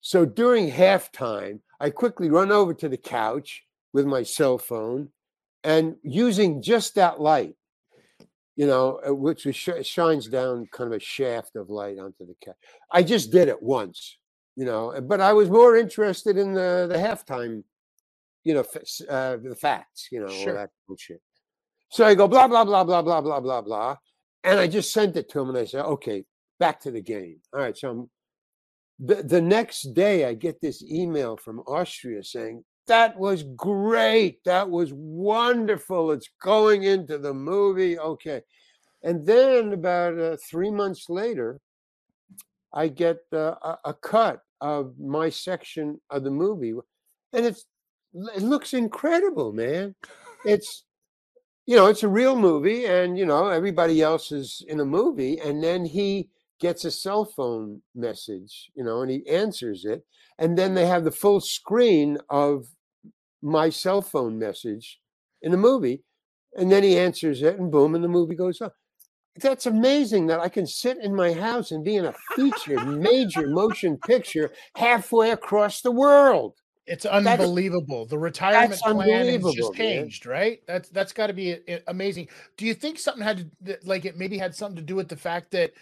So during halftime, I quickly run over to the couch with my cell phone and using just that light, you know, uh, which was sh- shines down kind of a shaft of light onto the cat. I just did it once, you know, uh, but I was more interested in the the halftime, you know, uh, the facts, you know, Sure. all that bullshit. So I go blah blah blah blah blah blah blah blah, and I just sent it to him, and I said, okay, back to the game. All right, so I'm the, the next day I get this email from Austria saying, That was great. That was wonderful. It's going into the movie. Okay. And then about uh, three months later, I get uh, a, a cut of my section of the movie. And it's it looks incredible, man. It's you know, it's a real movie, and you know, everybody else is in a movie, and then he gets a cell phone message, you know, and he answers it. And then they have the full screen of my cell phone message in the movie. And then he answers it, and boom, and the movie goes on. That's amazing that I can sit in my house and be in a feature, major motion picture halfway across the world. It's unbelievable. the retirement that's plan has just man. changed, right? That's that's got to be a- a- amazing. Do you think something had to like it maybe had something to do with the fact that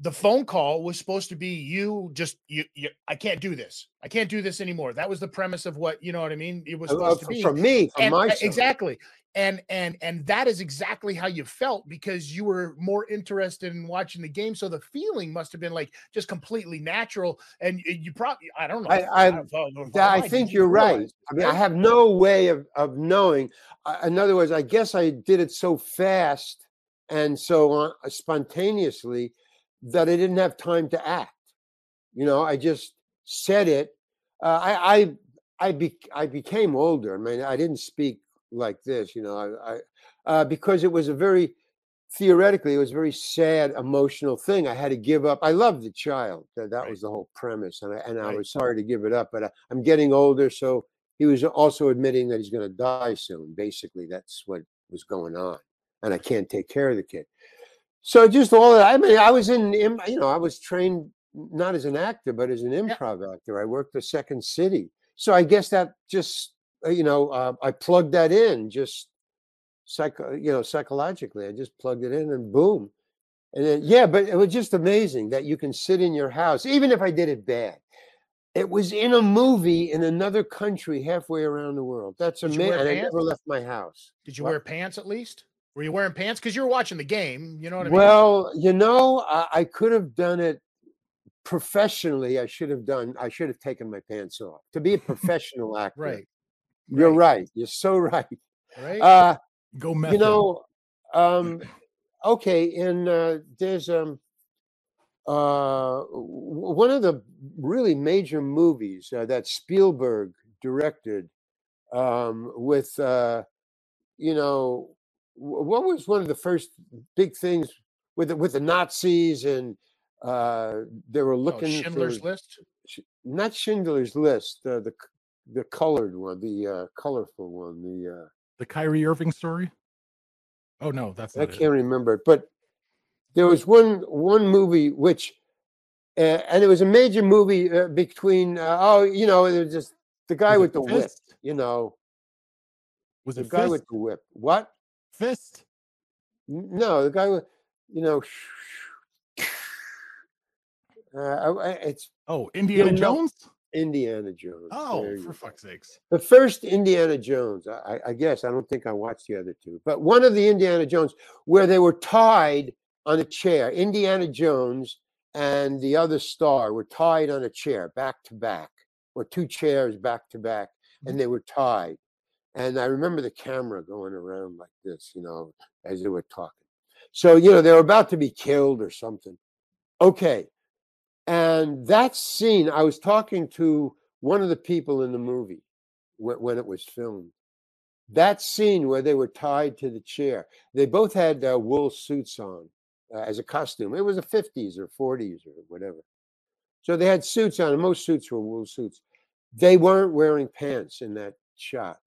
the phone call was supposed to be you just you, you I can't do this. I can't do this anymore. That was the premise of what, you know what I mean? It was supposed to be. From me, from and, my side. exactly and and and that is exactly how you felt because you were more interested in watching the game so the feeling must have been like just completely natural and you probably i don't know I- I- don't know I think you you're right. I mean, I have no way of, of knowing. Uh, in other words, I guess I did it so fast and so on, uh, spontaneously that I didn't have time to act. You know, I just said it. Uh, I I I, be, I became older. I mean, I didn't speak like this. You know, I, I uh, because it was a very theoretically it was a very sad emotional thing i had to give up i loved the child that, that Right. was the whole premise and i, and I was sorry to give it up but I, i'm getting older so he was also admitting that he's going to die soon basically that's what was going on and i can't take care of the kid so just all that i mean i was in, you know i was trained not as an actor but as an improv actor. I worked the second city. So i guess that just uh, you know uh, i plugged that in just psycho you know psychologically. I just plugged it in and boom. And then yeah but it was just amazing that you can sit in your house even if i did it bad. It was in a movie in another country halfway around the world. That's Did you wear amazing i never left my house. Did you What? wear pants at least were you wearing pants? Because you were watching the game you know what i mean? Well you know I, I could have done it professionally i should have done i should have taken my pants off. To be a professional actor right you're right. right you're so right. Right? Uh Go method. you know um okay and uh there's um uh one of the really major movies uh, that spielberg directed um, with uh, you know what was one of the first big things with the, with the Nazis and uh, they were Oh, looking Schindler's for List. Not Schindler's List, uh, the the colored one, the uh, colorful one, the uh, The Kyrie Irving story. Oh no, that's I it. can't remember it, but there was one one movie which, uh, and it was a major movie uh, between uh, oh you know it was just the guy Was with it the whip, you know Was the guy Fist? with the whip. What? Fist? No, the guy with you know. Uh, I- I- it's Oh, Indiana Jones? Indiana Jones. Oh, for fuck's sakes. The first Indiana Jones, I, I- I guess. I don't think I watched the other two, but one of the Indiana Jones where they were tied on a chair. Indiana Jones and the other star were tied on a chair, back to back, or two chairs back to back, and they were tied. And I remember the camera going around like this, you know, as they were talking. So, you know, they were about to be killed or something. Okay. And that scene, I was talking to one of the people in the movie when, when it was filmed. That scene where they were tied to the chair, they both had uh, wool suits on uh, as a costume. It was the 50s or 40s or whatever. So they had suits on, and most suits were wool suits. They weren't wearing pants in that shot.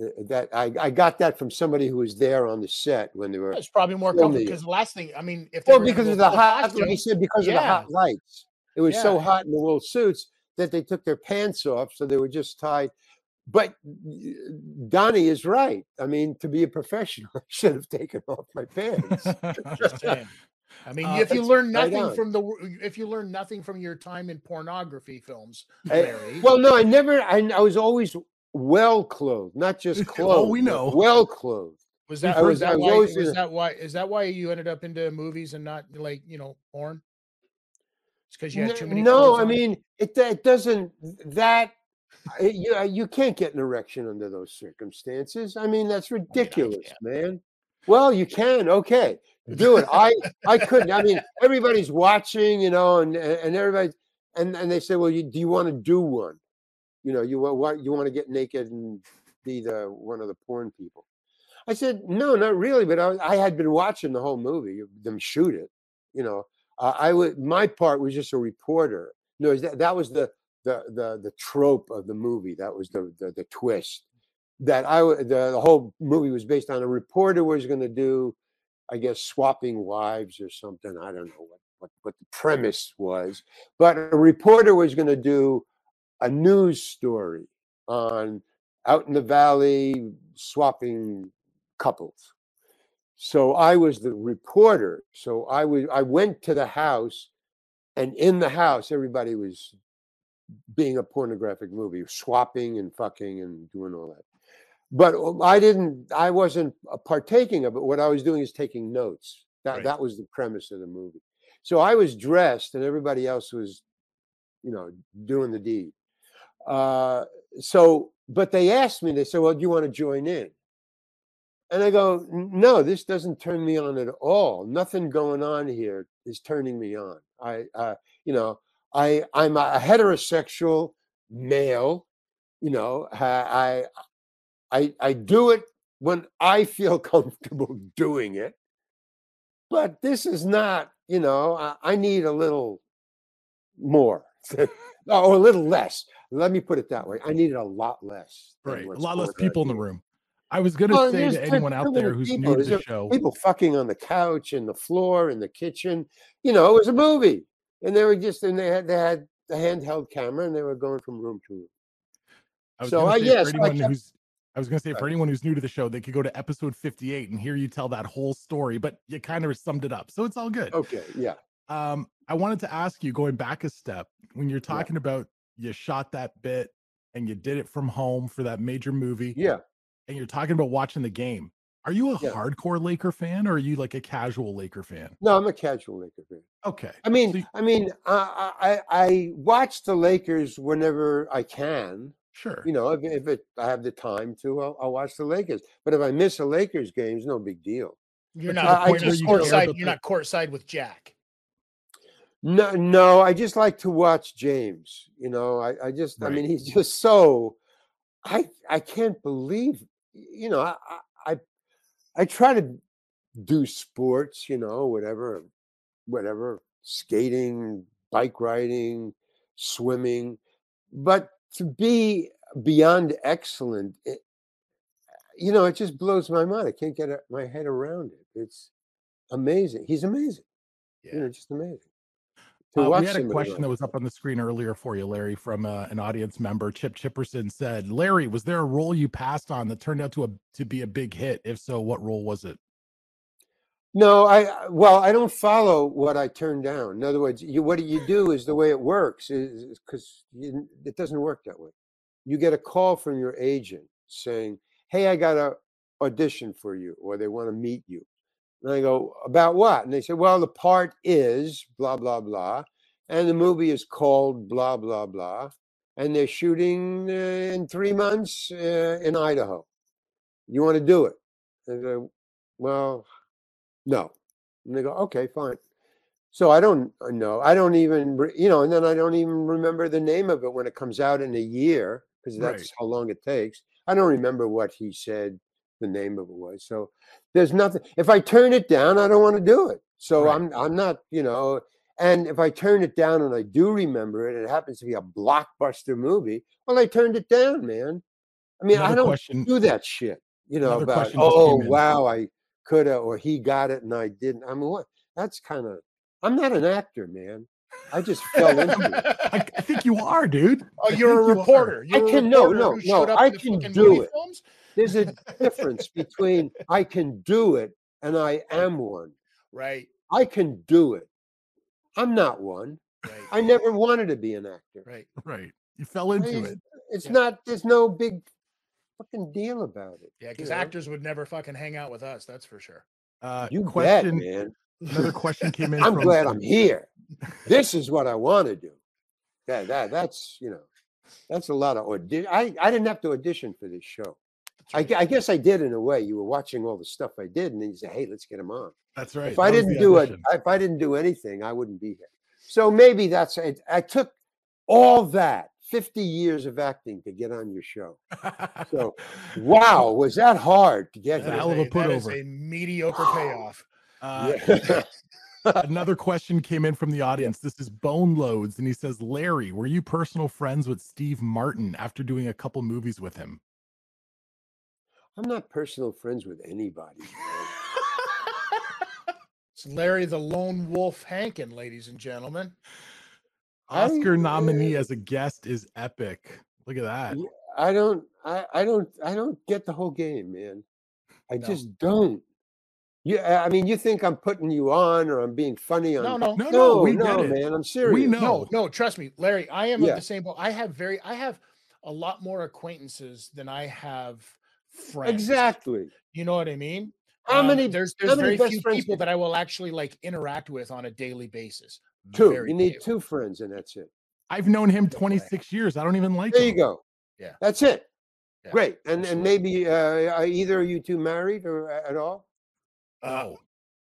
Uh, That I, I got that from somebody who was there on the set when they were. It's probably more comfortable because the last thing, I mean, if they Well, because of the hot, like costume, I said, because of the hot lights. It was so hot in the wool suits that they took their pants off, so they were just tied. But Donnie is right. I mean, to be a professional, I should have taken off my pants. I mean, Uh, if you learn nothing on. from the if you learn nothing from your time in pornography films, Larry, well, no, I never. I, I was always well clothed, not just clothed. Oh, we know. Well clothed. was that was was- that why was in that why is that why you ended up into movies and not like you know porn? It's because you had N- too many. no, clothes I on? mean it. It doesn't. That uh, you uh, you can't get an erection under those circumstances. I mean that's ridiculous, can. man. Well, you can. Okay, do it. I I couldn't. I mean, everybody's watching, you know, and and everybody, and and they say, well, you, do you want to do one? You know, you want you want to get naked and be the one of the porn people. I said, no, not really. But I, I had been watching the whole movie, them shoot it. You know, uh, I would. My part was just a reporter. No, that that was the the the the trope of the movie. That was the the, the twist. That I the, the whole movie was based on a reporter was going to do, I guess, swapping wives or something. I don't know what what what the premise was, but a reporter was going to do a news story on out in the valley swapping couples. So I was the reporter. So I was I went to the house and in the house everybody was being a pornographic movie, swapping and fucking and doing all that. But um, I didn't I wasn't uh, partaking of it. What I was doing is taking notes. That Right. that was the premise of the movie. So I was dressed and everybody else was you know doing the deed. Uh so but they asked me they said well do you want to join in and I go, no, this doesn't turn me on at all. Nothing going on here is turning me on. I, uh, you know, I, I'm a heterosexual male. You know, I, I, I, do it when I feel comfortable doing it. But this is not, you know, I, I need a little more or a little less. Let me put it that way. I needed a lot less. Right. A lot less people in the room. I was going to say to anyone out there who's people. new to the show, people fucking on the couch and the floor in the kitchen. You know, it was a movie, and they were just and they had they had the handheld camera and they were going from room to room. I so, uh, yes, for I anyone kept- who's I was going to say for anyone who's new to the show, they could go to episode 58 and hear you tell that whole story, but you kind of summed it up. So it's all good. Okay, yeah, Um, I wanted to ask you, going back a step, when you're talking about you shot that bit and you did it from home for that major movie, yeah. and you're talking about watching the game. Are you a Yeah. hardcore Laker fan or are you like a casual Laker fan? No, I'm a casual Laker fan. Okay. I mean, So you- I mean, I, I I watch the Lakers whenever I can. sure. You know, if, if it, I have the time to, I'll, I'll watch the Lakers. But if I miss a Lakers game, it's no big deal. you're not to the I- I you're where just you care care courtside. You're not courtside with Jack. No, no, I just like to watch James. You know, I, I just, I mean, he's just so. I I can't believe you know I I I, try to do sports, you know, whatever, whatever, skating, bike riding, swimming, but to be beyond excellent, it, you know, it just blows my mind. I can't get my head around it. It's amazing. He's amazing. You know, just amazing. Uh, we had a question that was up on the screen earlier for you, Larry, from uh, an audience member. Chip Chipperson said, "Larry, was there a role you passed on that turned out to a to be a big hit? If so, what role was it?" No, I I- well, I don't follow what I turn down. In other words, you what you do is the way it works is because it doesn't work that way. You get a call from your agent saying, "Hey, I got a audition for you," or they want to meet you. And I go, "About what?" And they say, "Well, the part is blah blah blah, and the movie is called blah blah blah, and they're shooting uh, in three months uh, in Idaho. You want to do it?" And I go, "Well." No. And they go, okay, fine. So I don't uh, know. I don't even, you know, and then I don't even remember the name of it when it comes out in a year because Right. that's how long it takes. I don't remember what he said the name of it was. So there's nothing. If I turn it down, I don't want to do it. So Right. I'm I'm not, you know. And if I turn it down and I do remember it, it happens to be a blockbuster movie. Well, I turned it down, man. I mean, I don't question. do that shit. You know, about question oh wow, I could have or he got it and I didn't. I mean, what? That's kind of. I'm not an actor, man. I just fell into it. I, I think you are, dude. Oh, you're a think you are. reporter. I You're a can- no, no, no, I can do it. films? There's a difference between I can do it and I am one. Right, I can do it. I'm not one. right, I never wanted to be an actor. right. Right. You fell into It's- it. It's Yeah. not. There's no big fucking deal about it. Yeah, you because know? actors would never fucking hang out with us. That's for sure. Uh, You question. bet, man. Another question came in. I'm from, glad I'm here. This is what I want to do. That that that's you know, that's a lot of audition. I I didn't have to audition for this show. I, I guess I did in a way. You were watching all the stuff I did, and then you say, "Hey, let's get him on." That's right. if I that was didn't do it, if I didn't do anything, I wouldn't be here. So maybe that's it. I took all that 50 years of acting to get on your show. So wow, was that hard to get That's a hell of a that is putover. a mediocre payoff. Uh, Yeah. Another question came in from the audience. This is Bone Loads, and he says, Larry, were you personal friends with Steve Martin after doing a couple movies with him? I'm not personal friends with anybody. It's Larry the Lone Wolf Hankin, ladies and gentlemen. I- Oscar nominee eh as a guest is epic. Look at that. I don't I, I don't I don't get the whole game, man. I No. just don't. You I mean you think I'm putting you on or I'm being funny on No, no, No, no, no, we no, get it. man. I'm serious. We know. no, no. Trust me, Larry. I am Yeah. of the same boat. I have very, I have a lot more acquaintances than I have friends. Exactly. You know what I mean? How Um, many There's how there's many very best few friends people did- that I will actually like interact with on a daily basis. two. Very you need few. two friends and that's it. I've known him Definitely. 26 years. I don't even like There him. you go. Yeah. That's it. Yeah, Great. And and maybe uh are either of you two married or a- at all? Uh,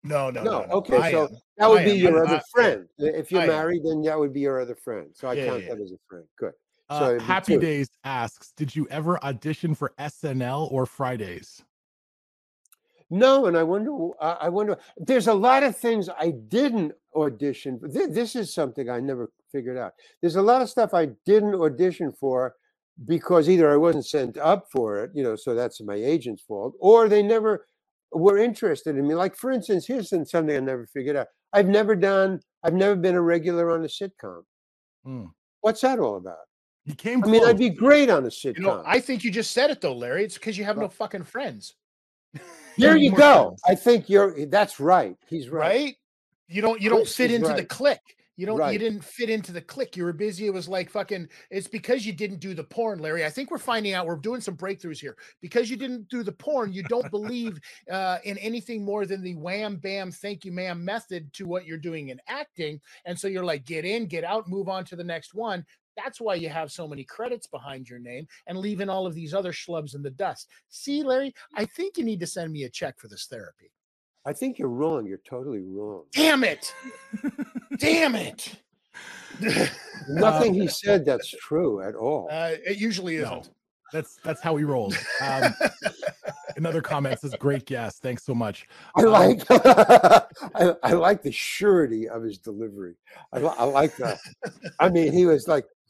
no, no, No, no, no. okay, I so am. That would I be am. your I- other I- friend. If you're I am. married, then that would be your other friend. So I Yeah, yeah, count yeah. that as a friend. Good. Uh, Happy. Days asks, did you ever audition for SNL or Fridays? No, and I wonder. I wonder. There's a lot of things I didn't audition. This is something I never figured out. There's a lot of stuff I didn't audition for because either I wasn't sent up for it, you know, so that's my agent's fault, or they never were interested in me. Like for instance, here's something I never figured out. I've never done. I've never been a regular on a sitcom. Hmm. What's that all about? He came I mean, I'd be great on a sitcom. You know, I think you just said it though, Larry. It's because you have no fucking friends, there need you go. friends. I think you're. That's right. He's right. right? You don't you don't fit into the right. clique. You don't you didn't fit into the clique. You were busy. It was like fucking it's because you didn't do the porn, Larry. I think we're finding out we're doing some breakthroughs here. Because you didn't do the porn, you don't believe uh, in anything more than the wham bam thank you ma'am method to what you're doing in acting. And so you're like get in, get out, move on to the next one. That's why you have so many credits behind your name and leaving all of these other schlubs in the dust. See, Larry, I think you need to send me a check for this therapy. I think you're wrong. You're totally wrong. Damn it. Damn it. Nothing he said that's true at all. Uh, it usually isn't. That's that's how he rolls. Um, another comment says, "Great guess, thanks so much." I Um, like I, I like the surety of his delivery. I, I like that. I mean, he was like "S-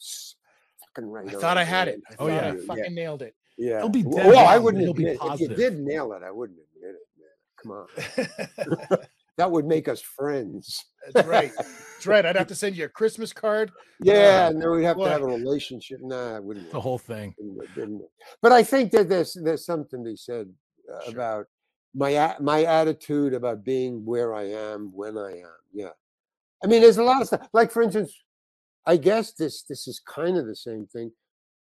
fucking right. I thought I had it. I Oh, yeah. I fucking nailed it. Yeah. He'll be dead Well, I wouldn't but he'll be admit if you did nail it. I wouldn't admit it, man. Come on, that would make us friends. That's right. That's right. I'd have to send you a Christmas card. Yeah, and then we'd have boy. to have a relationship. Nah, I wouldn't. The whole thing. Didn't didn't work. But I think that there's there's something to be said uh, Sure. about my my attitude about being where I am when I am. Yeah, I mean, there's a lot of stuff. Like for instance, I guess this this is kind of the same thing.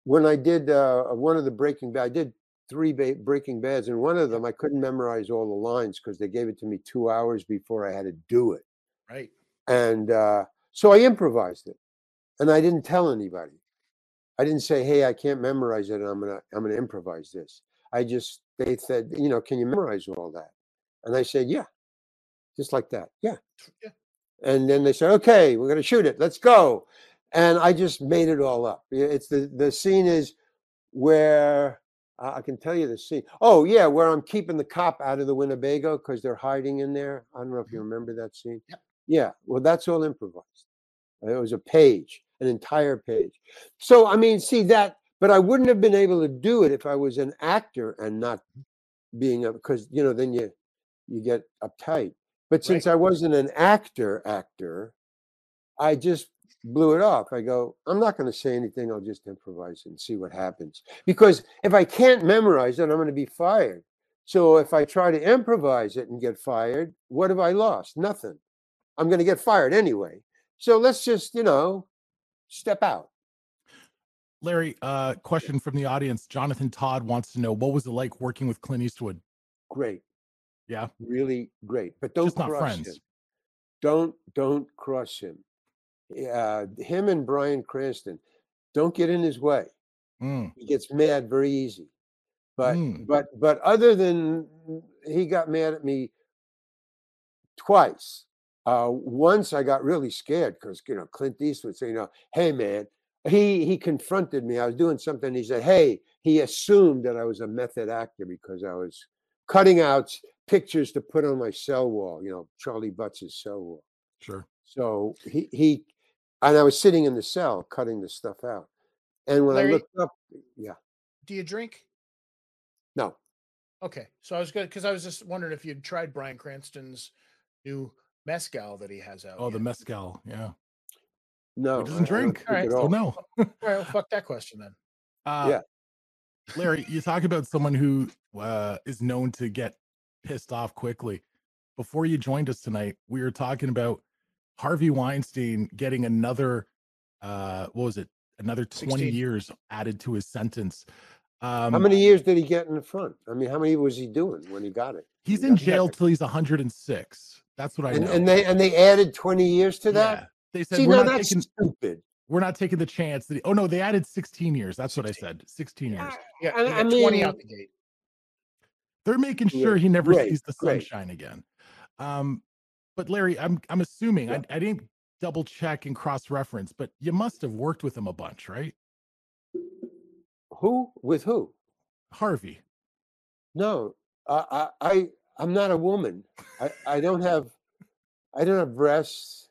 When I did uh, one of the Breaking Bad, I did three ba- Breaking Bads, and one of them I couldn't memorize all the lines because they gave it to me two hours before I had to do it Right. and uh, so I improvised it, and I didn't tell anybody. I didn't say, "Hey, I can't memorize it. And I'm gonna I'm gonna improvise this." I just they said, "You know, can you memorize all that?" And I said, "Yeah," just like that. Yeah. Yeah. And then they said, "Okay, we're gonna shoot it. Let's go." And I just made it all up. It's the the scene is where I I can tell you the scene. Oh yeah, where I'm keeping the cop out of the Winnebago because they're hiding in there. I don't know if you mm-hmm. remember that scene. Yep. Yeah, well, that's all improvised. Uh, it was a page, an entire page. So I mean, see that, but I wouldn't have been able to do it if I was an actor and not mm-hmm. being a because you know then you you get uptight. But since I wasn't an actor, actor, I just blew it off. I go, I'm not going to say anything. I'll just improvise and see what happens. Because if I can't memorize it, I'm going to be fired. So if I try to improvise it and get fired, what have I lost? Nothing. I'm going to get fired anyway. So let's just, you know, step out. Larry, uh, question from the audience. Jonathan Todd wants to know what was it like working with Clint Eastwood? Great. Yeah. Really great. But don't Just cross him. Don't don't cross him. Uh, him and Bryan Cranston, don't get in his way. Mm, He gets mad very easy. But Mm. but but other than he got mad at me twice. Uh, once I got really scared because you know Clint Eastwood said, you know, hey man, he he confronted me. I was doing something. He said, hey, he assumed that I was a method actor because I was cutting out pictures to put on my cell wall. You know, Charley Butts' cell wall. sure. So he he, and I was sitting in the cell cutting the stuff out. And when Larry- I looked up, yeah, Do you drink? no, Okay. So I was good because I was just wondering if you'd tried Bryan Cranston's new mezcal that he has out. Oh, the yet. mezcal. Yeah. no, He doesn't I- drink. Alright, at So no. All right, well, fuck that question then. Uh, Yeah. Larry, you talk about someone who uh, is known to get pissed off quickly. Before you joined us tonight, we were talking about Harvey Weinstein getting another, uh, what was it? Another 20 16. years added to his sentence. Um, How many years did he get in the front? I mean, how many was he doing when he got it? He's He in got- he got jail till he's 106. That's what I and, know. and they and they added twenty years to that. Yeah. They said See, we're now not that's taking stupid. we're not taking the chance that he, oh no, they added 16 years. That's what I said. 16 years. Yeah, I- I got 20 out mean- the gate. They're making Yeah, sure he never great, sees the great. sunshine again. Um, but Larry, I'm I'm assuming Yeah. I, I didn't double check and cross reference, but you must have worked with him a bunch, right? Who with who? Harvey. No, I I, I'm not a woman. I, I don't have I don't have breasts.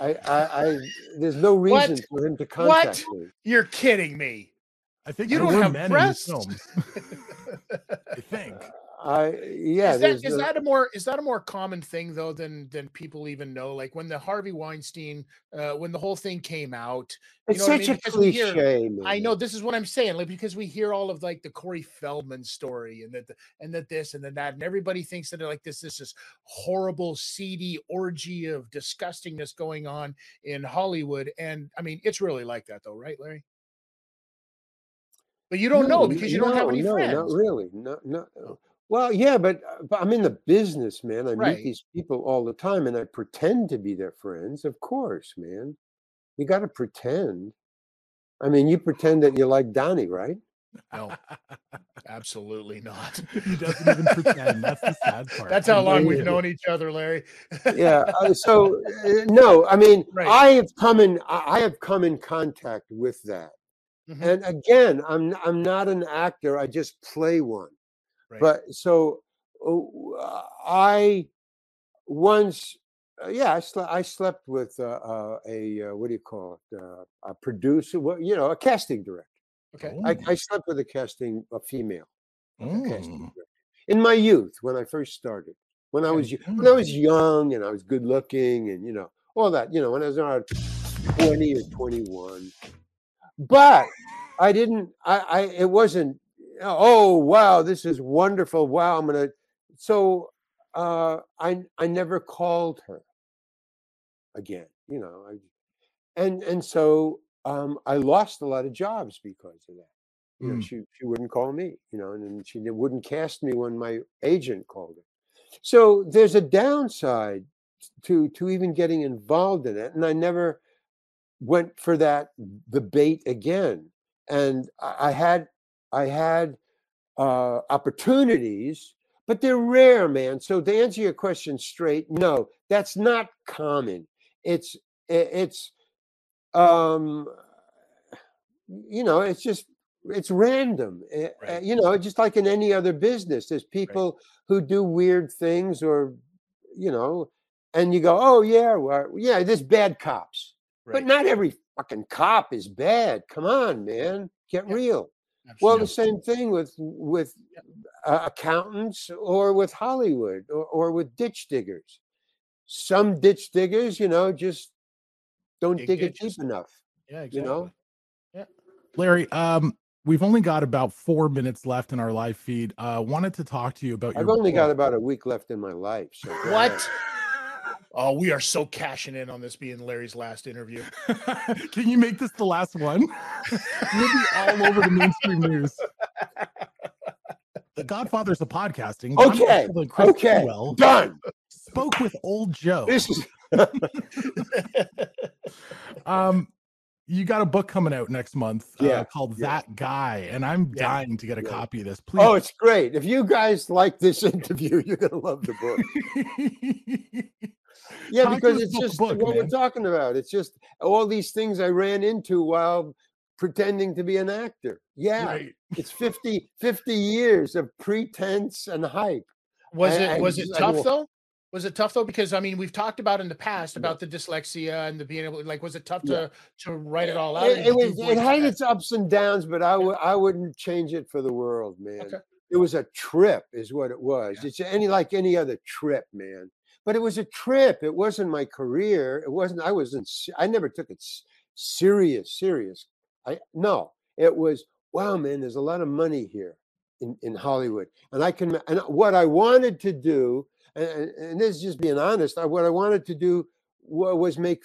I I, I there's no What? reason for him to What? contact me. You're kidding me. I think You don't have breasts? in his films. I think. I yeah. is that there's that a more is that a more common thing though than than people even know? Like when the Harvey Weinstein, uh, when the whole thing came out, you it's know what I such mean? a Because we hear- cliche. I know this is what I'm saying, like because we hear all of like the Corey Feldman story and that the, and that this and that that, and everybody thinks that like this this is horrible, seedy orgy of disgustingness going on in Hollywood. And I mean, it's really like that though, right, Larry? But you don't know because you don't have no, any no, friends. Not really. No, no. Well, yeah, but, uh, but I'm in the business, man. I Right. meet these people all the time, and I pretend to be their friends. Of course, man. You got to pretend. I mean, you pretend that you like Donnie, right? No, absolutely not. he doesn't even pretend. That's the sad part. That's how long we've Yeah. known each other, Larry. Yeah. uh, so uh, no, I mean, Right. I have come in. I have come in contact with that, Mhm. And again, I'm I'm not an actor. I just play one. Right. But so uh, I once, uh, yeah, I slept. I slept with uh, uh, a uh, what do you call it? Uh, a producer, well, you know, a casting director. okay. I, I slept with a casting, a female casting Mm. director in my youth when I first started. When I was when I was young and I was good looking and you know all that. You know, when I was around twenty or twenty one. But I didn't. I. I. It wasn't. Oh wow, this is wonderful. Wow, I'm gonna. So uh, I. I never called her again. You know. I, and and so um, I lost a lot of jobs because of that. You know, Mm. she she wouldn't call me. You know, and, then she wouldn't cast me when my agent called her. So there's a downside to to even getting involved in it, and I never went for that the bait again. And I, I had I had uh, opportunities, but they're rare, man. So to answer your question straight, no, that's not common. It's it's um you know it's just it's random Eh, eh, Right. you know just like in any other business there's people who do weird things or you know and you go oh yeah well, yeah there's bad cops but not every fucking cop is bad come on man get Yeah. real well the same thing with with uh, accountants or with hollywood or, or with ditch diggers some ditch diggers you know just don't Dig dig it deep enough yeah, exactly. you know Yeah. Larry, um, we've only got about four minutes left in our live feed. Uh, wanted to talk to you about your. I've only got about a week left in my life. So. What? Oh, we are so cashing in on this being Larry's last interview. Can you make this the last one? You'll be all over the mainstream news. The Godfathers of podcasting. Okay, Marshall and Chris okay, Stilwell done. spoke with old Joe. This is Um, you got a book coming out next month uh, called yeah. That Guy, and I'm Yeah, dying to get a yeah. copy of this. Please. oh, it's great. If you guys like this interview, you're gonna love the book. Yeah, Talk because it's just book, what we're talking about. It's just all these things I ran into while pretending to be an actor. Yeah, Right. it's 50, 50 years of pretense and hype. Was I- it I was it I tough will- though? Was it tough though? Because I mean, we've talked about in the past about the dyslexia and the being able like was it tough Yeah. to to write it all out? It, it was. It had that? its ups and downs, but I would. I wouldn't change it for the world, man. Okay. It was a trip, is what it was. Yeah. It's any like any other trip, man. But it was a trip. It wasn't my career. It wasn't. I wasn't. I never took it serious. Serious. I no. It was. Wow, man. There's a lot of money here in in Hollywood, and I can. And what I wanted to do, and, and, this is just being honest. I, what I wanted to do was make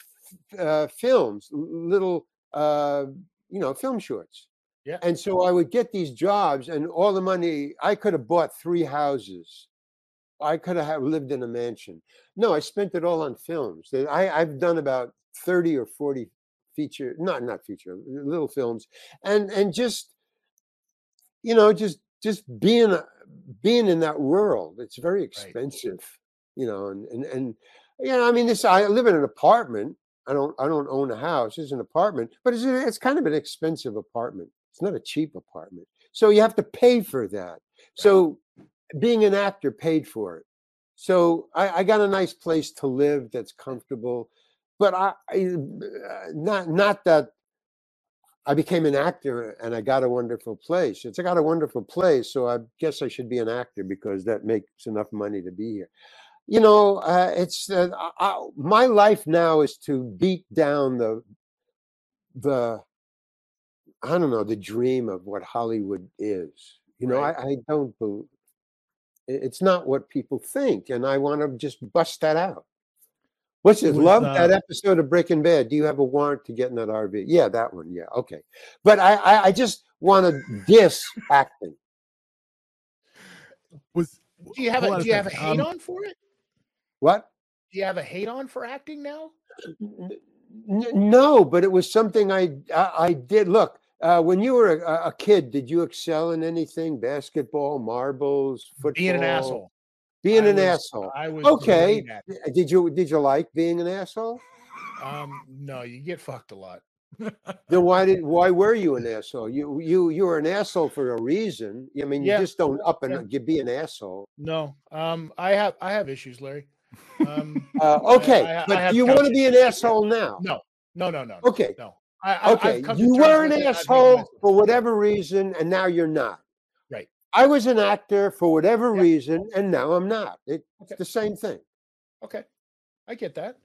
f- uh, films, little, uh, you know, film shorts. Yeah. And so I would get these jobs, and all the money I could have bought three houses. I could have lived in a mansion. No, I spent it all on films. I, I've done about thirty or forty feature, not not feature, little films, and and just, you know, just just being being in that world. It's very expensive, you know, and and and you know, I mean, this I live in an apartment. I don't I don't own a house. It's an apartment, but it's it's kind of an expensive apartment. It's not a cheap apartment. So you have to pay for that. So being an actor paid for it. So I, I got a nice place to live that's comfortable, but I, I uh, not not that I became an actor and I got a wonderful place. It's I got a wonderful place, so I guess I should be an actor because that makes enough money to be here. You know, uh, it's uh, I, I- my life now is to beat down the the I don't know the dream of what Hollywood is. You know, Right. I, I don't believe it's not what people think, and I want to just bust that out. What's it? Was, Love that uh, episode of Breaking Bad. Do you have a warrant to get in that RV? Yeah, that one. Yeah, okay. But I, I, I just want to diss acting. Was Do you have hold a do you have a hate Um, on for it? What? Do you have a hate on for acting now? N- n- no, but it was something I, I, I did. Look, uh, when you were a, a kid, did you excel in anything? Basketball, marbles, football? Being an asshole. Being I an was- asshole. I was Okay. it. Did you did you like being an asshole? Um, no, you get fucked a lot. then why did why were you an asshole? You you you were an asshole for a reason. I mean, you Yeah. just don't up and Yeah. you be an asshole. No, um, I have I have issues, Larry. Um, Uh, okay, I- I but have you want to be an asshole now. no, no, no, no. Okay, no. I, I, okay. You were an with it, I've made asshole for whatever reason, and now you're not. Right. I was an actor for whatever Yeah. reason, and now I'm not. It's Okay. the same thing. Okay, I get that.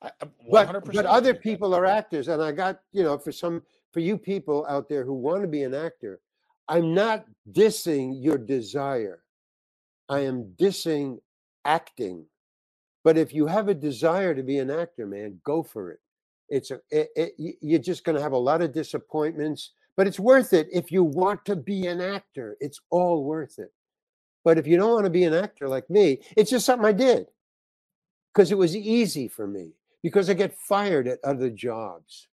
I, I- But 100% but I other get that. people are actors, and I got you know for some for you people out there who want to be an actor, I'm not dissing your desire. I am dissing acting. But if you have a desire to be an actor, man, go for it. It's a it, it, you're just going to have a lot of disappointments, but it's worth it if you want to be an actor. It's all worth it. But if you don't want to be an actor like me, it's just something I did because it was easy for me because I get fired at other jobs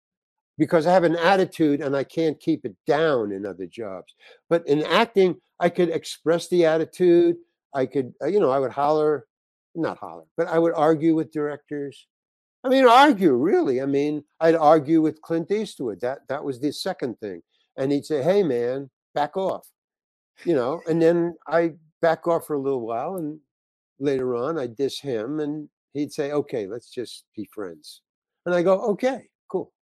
because I have an attitude and I can't keep it down in other jobs. But in acting, I could express the attitude. I could, uh, you know, I would holler, not holler, but I would argue with directors. I mean, argue really. I mean, I'd argue with Clint Eastwood. That that was the second thing, and he'd say, "Hey, man, back off," you know. And then I back off for a little while, and later on, I diss him, and he'd say, "Okay, let's just be friends." And I go, "Okay, cool."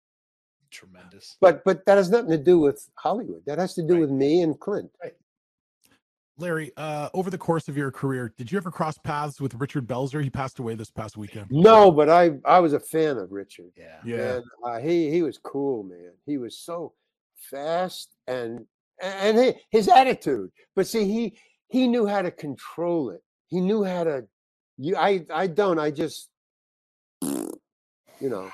tremendous. But but that has nothing to do with Hollywood. That has to do Right. with me and Clint. Larry, uh, over the course of your career, did you ever cross paths with Richard Belzer? He passed away this past weekend. No, but I I was a fan of Richard. Yeah. Yeah. And uh, he he was cool, man. He was so fast and and he, his attitude. But see, he he knew how to control it. He knew how to. You, I I don't. I just, you know.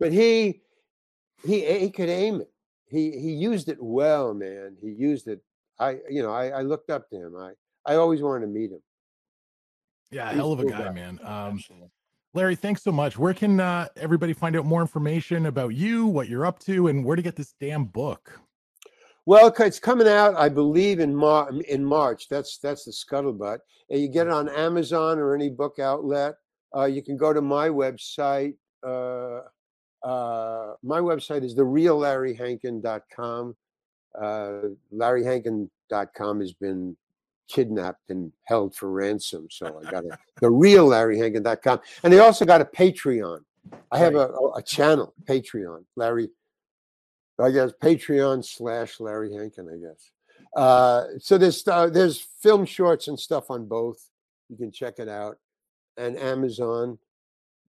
But he he he could aim it. He he used it well, man. He used it. I you know I I looked up to him. I I always wanted to meet him. Yeah, He's hell of a cool guy, guy. man. Um, Larry, thanks so much. Where can uh, everybody find out more information about you, what you're up to, and where to get this damn book? Well, it's coming out, I believe, in Mar- in March. That's that's the scuttlebutt. And you get it on Amazon or any book outlet. Uh, you can go to my website. Uh, uh, my website is thereallarryhankin.com. Uh, LarryHankin.com has been kidnapped and held for ransom. So I got it. the real LarryHankin.com. And they also got a Patreon. I have a, a, a channel, Patreon. Larry I guess Patreon slash Larry Hankin, I guess. Uh, so there's uh, there's film shorts and stuff on both. You can check it out, and Amazon,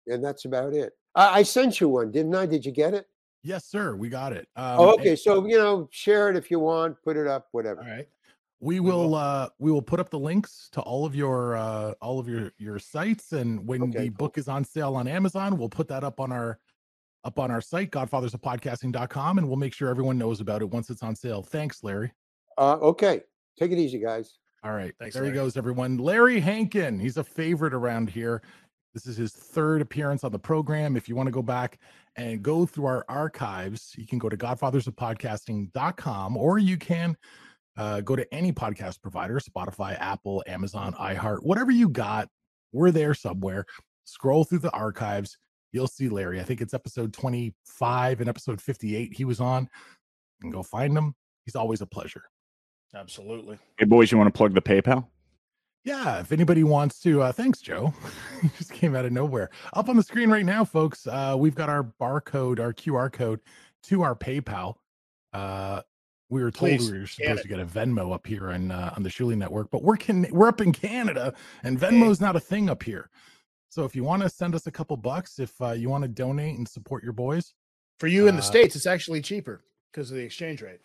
and that's about it. I, I sent you one, didn't I? Did you get it? Yes, sir. We got it. Um, oh, and okay. So you know, share it if you want, put it up, whatever. All right. we will. uh, we will put up the links to all of your uh, all of your your sites, and when Okay, the cool. book is on sale on Amazon, we'll put that up on our up on our site, godfathersofpodcasting.com, and we'll make sure everyone knows about it once it's on sale. Thanks, Larry. Uh, okay, take it easy, guys. All right. Thanks, there he goes, everyone. Larry Hankin. He's a favorite around here. This is his third appearance on the program. If you want to go back and go through our archives, you can go to godfathersofpodcasting.com or you can uh, go to any podcast provider Spotify, Apple, Amazon, iHeart, whatever you got. We're there somewhere. Scroll through the archives. You'll see Larry. I think it's episode 25 and episode 58 he was on. And go find him. He's always a pleasure. Absolutely. Hey, boys, you want to plug the PayPal? Yeah, if anybody wants to, uh, thanks, Joe. Just came out of nowhere. Up on the screen right now, folks. Uh, we've got our barcode, our QR code to our PayPal. Uh, we were told Please, we were supposed to get a Venmo up here on uh, on the Shuli Network, but we're can we're up in Canada, and Venmo's not a thing up here. So if you want to send us a couple bucks, if uh, you want to donate and support your boys, For you in the Uh, states, it's actually cheaper because of the exchange rate.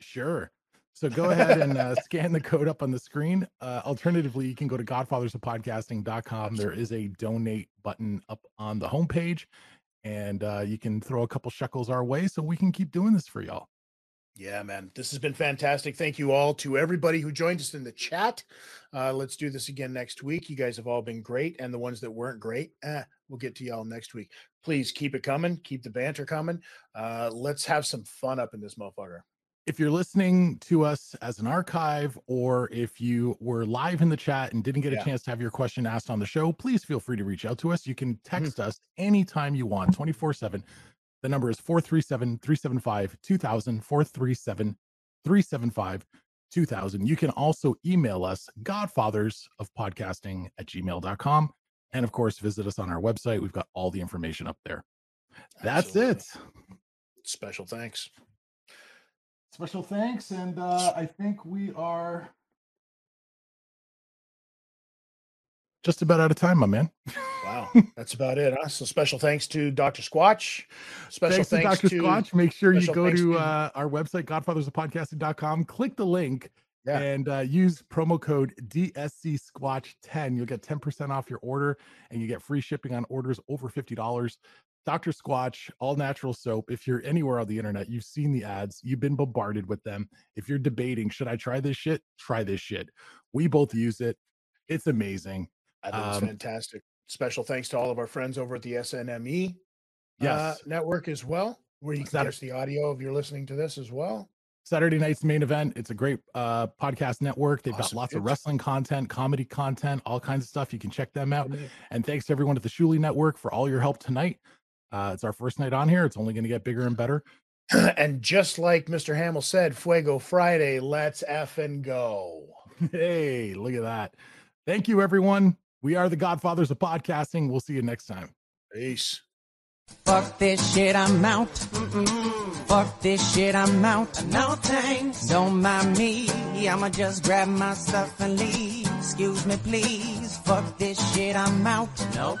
Sure. So go ahead and uh, scan the code up on the screen. Uh, alternatively, you can go to godfathersofpodcasting.com. There is a donate button up on the homepage, and uh, you can throw a couple shekels our way so we can keep doing this for y'all. Yeah, man. This has been fantastic. Thank you all to everybody who joined us in the chat. Uh, let's do this again next week. You guys have all been great. And the ones that weren't great, eh, we'll get to y'all next week. Please keep it coming. Keep the banter coming. Uh, let's have some fun up in this motherfucker. If you're listening to us as an archive, or if you were live in the chat and didn't get a Yeah. chance to have your question asked on the show, please feel free to reach out to us. You can mm-hmm. text us anytime you want, 24 7. The number is 437 375 2000, 437 375 2000. You can also email us, godfathers of podcasting at gmail.com. And of course, visit us on our website. We've got all the information up there. That's Absolutely. it. Special thanks. Special thanks. And uh, I think we are just about out of time, my man. Wow, that's about it. Huh? So special thanks to Dr. Squatch. Special thanks, thanks, to Dr. Squatch. Make sure you go to to- uh, our website, godfathersofpodcasting.com, click the link, Yeah. and uh, use promo code DSC Squatch 10. You'll get 10% off your order and you get free shipping on orders over $50. Dr. Squatch, all natural soap. If you're anywhere on the internet, you've seen the ads, you've been bombarded with them. If you're debating, should I try this shit? Try this shit. We both use it. It's amazing. I think it's Um, fantastic. Special thanks to all of our friends over at the SNME Yes. uh, network as well, where you can Saturday- catch the audio if you're listening to this as well. Saturday night's main event. It's a great uh, podcast network. They've got Awesome, lots of wrestling content, comedy content, all kinds of stuff. You can check them out. And thanks to everyone at the Shuli Network for all your help tonight. Uh, it's our first night on here. It's only going to get bigger and better. and just like Mr. Hamill said, Fuego Friday, let's F and go. Hey, look at that. Thank you, everyone. We are the Godfathers of podcasting. We'll see you next time. Peace. Fuck this shit, I'm out. Fuck this shit, I'm out. No thanks. Don't mind me. I'ma just grab my stuff and leave. Excuse me, please. Fuck this shit, I'm out. Nope.